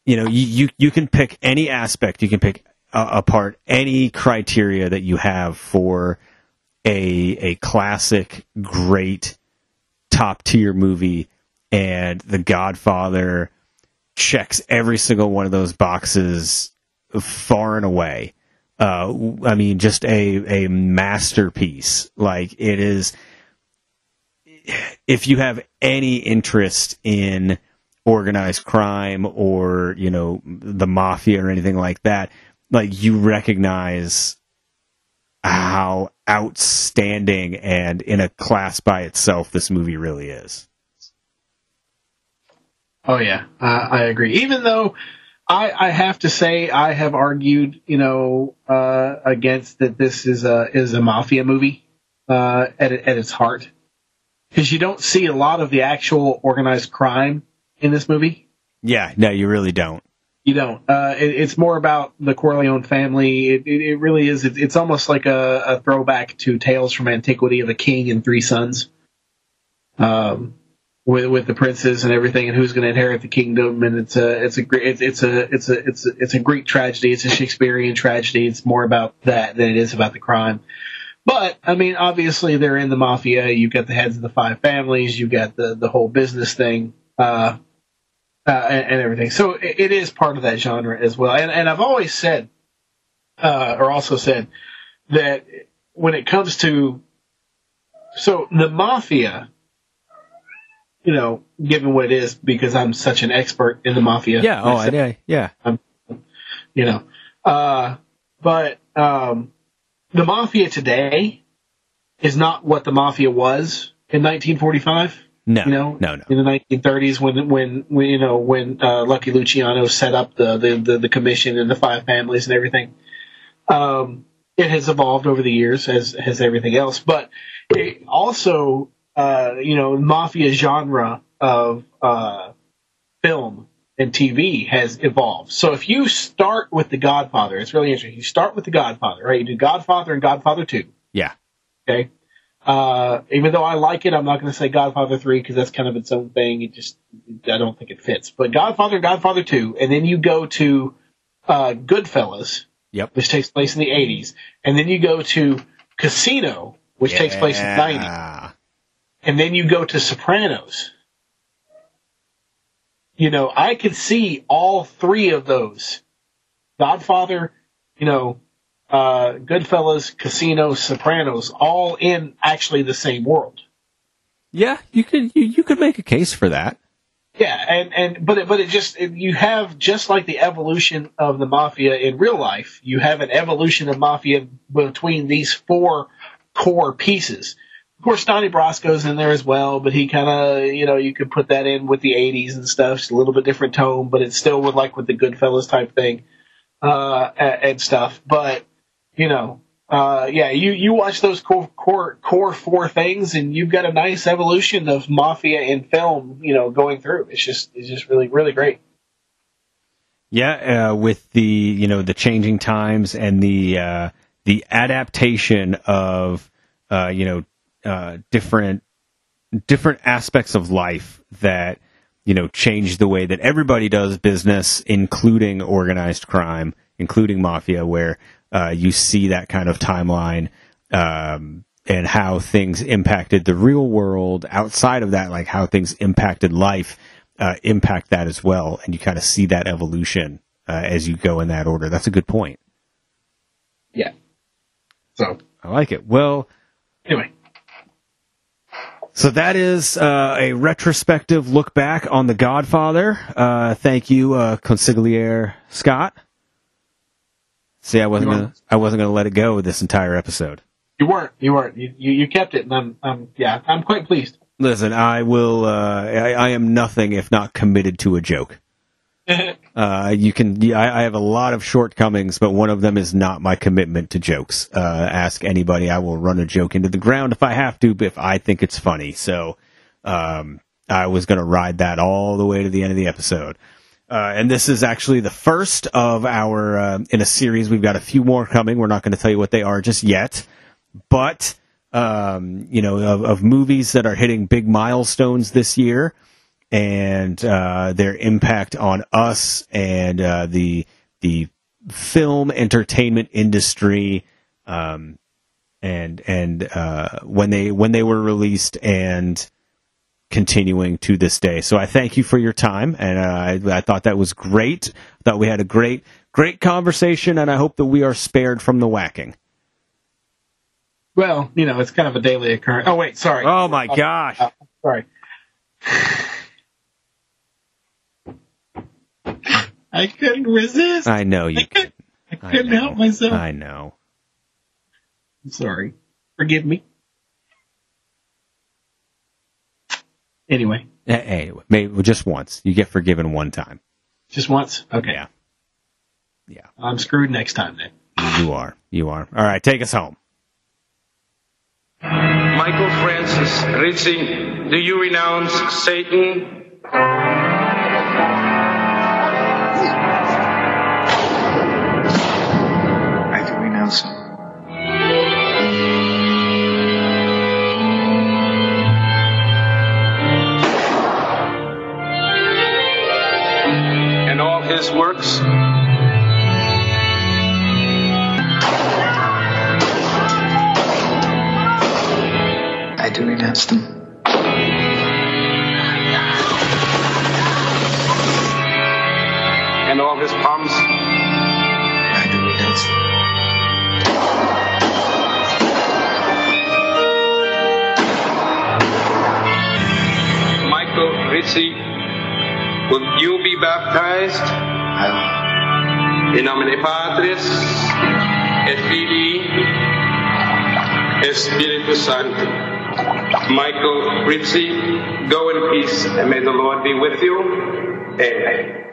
you know, you, you, you can pick any aspect, you can pick uh, apart any criteria that you have for a, a classic, great, top tier movie. and The Godfather checks every single one of those boxes far and away. Uh, I mean, just a, a masterpiece. Like it is, if you have any interest in organized crime or, you know, the mafia or anything like that, like you recognize how outstanding and in a class by itself this movie really is. Oh yeah, uh, I agree. Even though I, I have to say I have argued, you know, uh, against that this is a is a mafia movie uh, at at its heart, because you don't see a lot of the actual organized crime in this movie. Yeah, no, you really don't. You don't. Uh, it, it's more about the Corleone family. It, it, it really is. It, it's almost like a, a throwback to Tales from Antiquity of a King and Three Sons. Um, with with the princes and everything, and who's going to inherit the kingdom, and it's a it's a great it's, it's a it's a it's a it's a Greek tragedy. It's a Shakespearean tragedy. It's more about that than it is about the crime. But I mean, obviously they're in the mafia. You've got the heads of the five families. You've got the the whole business thing. Uh, uh, and, and everything. So it, it is part of that genre as well. And, and I've always said, uh, or also said that when it comes to, so the mafia, you know, given what it is, because I'm such an expert in the mafia. Yeah. Oh, I, yeah. Yeah. I'm, you know, uh, but, um, the mafia today is not what the mafia was in 1945. No, you know, no, no. In the 1930s, when when, when you know when uh, Lucky Luciano set up the, the, the the commission and the five families and everything, um, it has evolved over the years as has everything else. But it also, uh, you know, mafia genre of uh, film and TV has evolved. So if you start with The Godfather, it's really interesting. You start with The Godfather, right? You do Godfather and Godfather Two. Yeah. Okay. Uh, even though I like it, I'm not going to say Godfather 3 because that's kind of its own thing. It just, I don't think it fits. But Godfather and Godfather 2, and then you go to, uh, Goodfellas, Yep. which takes place in the 80s, and then you go to Casino, which takes place in the 90s, and then you go to Sopranos. You know, I could see all three of those. Godfather, you know, uh, Goodfellas, Casino, Sopranos, all in actually the same world. Yeah, you could you, you could make a case for that. Yeah, and and but it, but it just it, you have just like the evolution of the mafia in real life, you have an evolution of mafia between these four core pieces. Of course, Donnie Brasco's in there as well, but he kind of you know you could put that in with the '80s and stuff. It's a little bit different tone, but it's still with like with the Goodfellas type thing uh, and, and stuff. But you know, uh, yeah, you, you watch those core, core, core four things and you've got a nice evolution of mafia in film, you know, going through. It's just, it's just really, really great. Yeah, uh, with the you know the changing times and the uh, the adaptation of uh, you know uh, different different aspects of life that you know change the way that everybody does business, including organized crime, including mafia, where uh, you see that kind of timeline um, and how things impacted the real world outside of that, like how things impacted life, uh, impact that as well, and you kind of see that evolution uh, as you go in that order. That's a good point. Yeah. So I like it. Well, anyway, so that is uh, a retrospective look back on The Godfather. Uh, thank you, uh, consigliere Scott. See, I wasn't gonna, I wasn't gonna let it go this entire episode. you weren't, you weren't, you, you, you kept it and I'm, I'm, yeah, I'm quite pleased. Listen, I will. Uh, I, I am nothing if not committed to a joke. Uh, you can. yeah, I, I have a lot of shortcomings, but one of them is not my commitment to jokes. Uh, ask anybody. I will run a joke into the ground if I have to, if I think it's funny. So, um, I was going to ride that all the way to the end of the episode. Uh, and this is actually the first of our uh, in a series. We've got a few more coming. We're not going to tell you what they are just yet, but um, you know, of, of movies that are hitting big milestones this year and uh, their impact on us and uh, the the film entertainment industry, um, and and uh, when they when they were released and continuing to this day. So I thank you for your time, and uh, I, I thought that was great. I thought we had a great, great conversation, and I hope that we are spared from the whacking. Well, you know, it's kind of a daily occurrence. Oh wait, sorry. Oh my gosh! Uh, sorry. I couldn't resist. I know you. I couldn't, I I couldn't know. help myself. I know. I'm sorry. Forgive me. Anyway, Anyway, maybe just once. You get forgiven one time. just once. Okay. Yeah. Yeah. I'm screwed next time then. You are. You are. All right, take us home. Michael Francis Rizzi, do you renounce Satan? Works? I do renounce them. And all his pomps? I do renounce them. Michael Rizzi, will you be baptized I in nomine Patris et Filii et Spiritus Sancti? Michael Rizzi, go in peace and may the Lord be with you. Amen.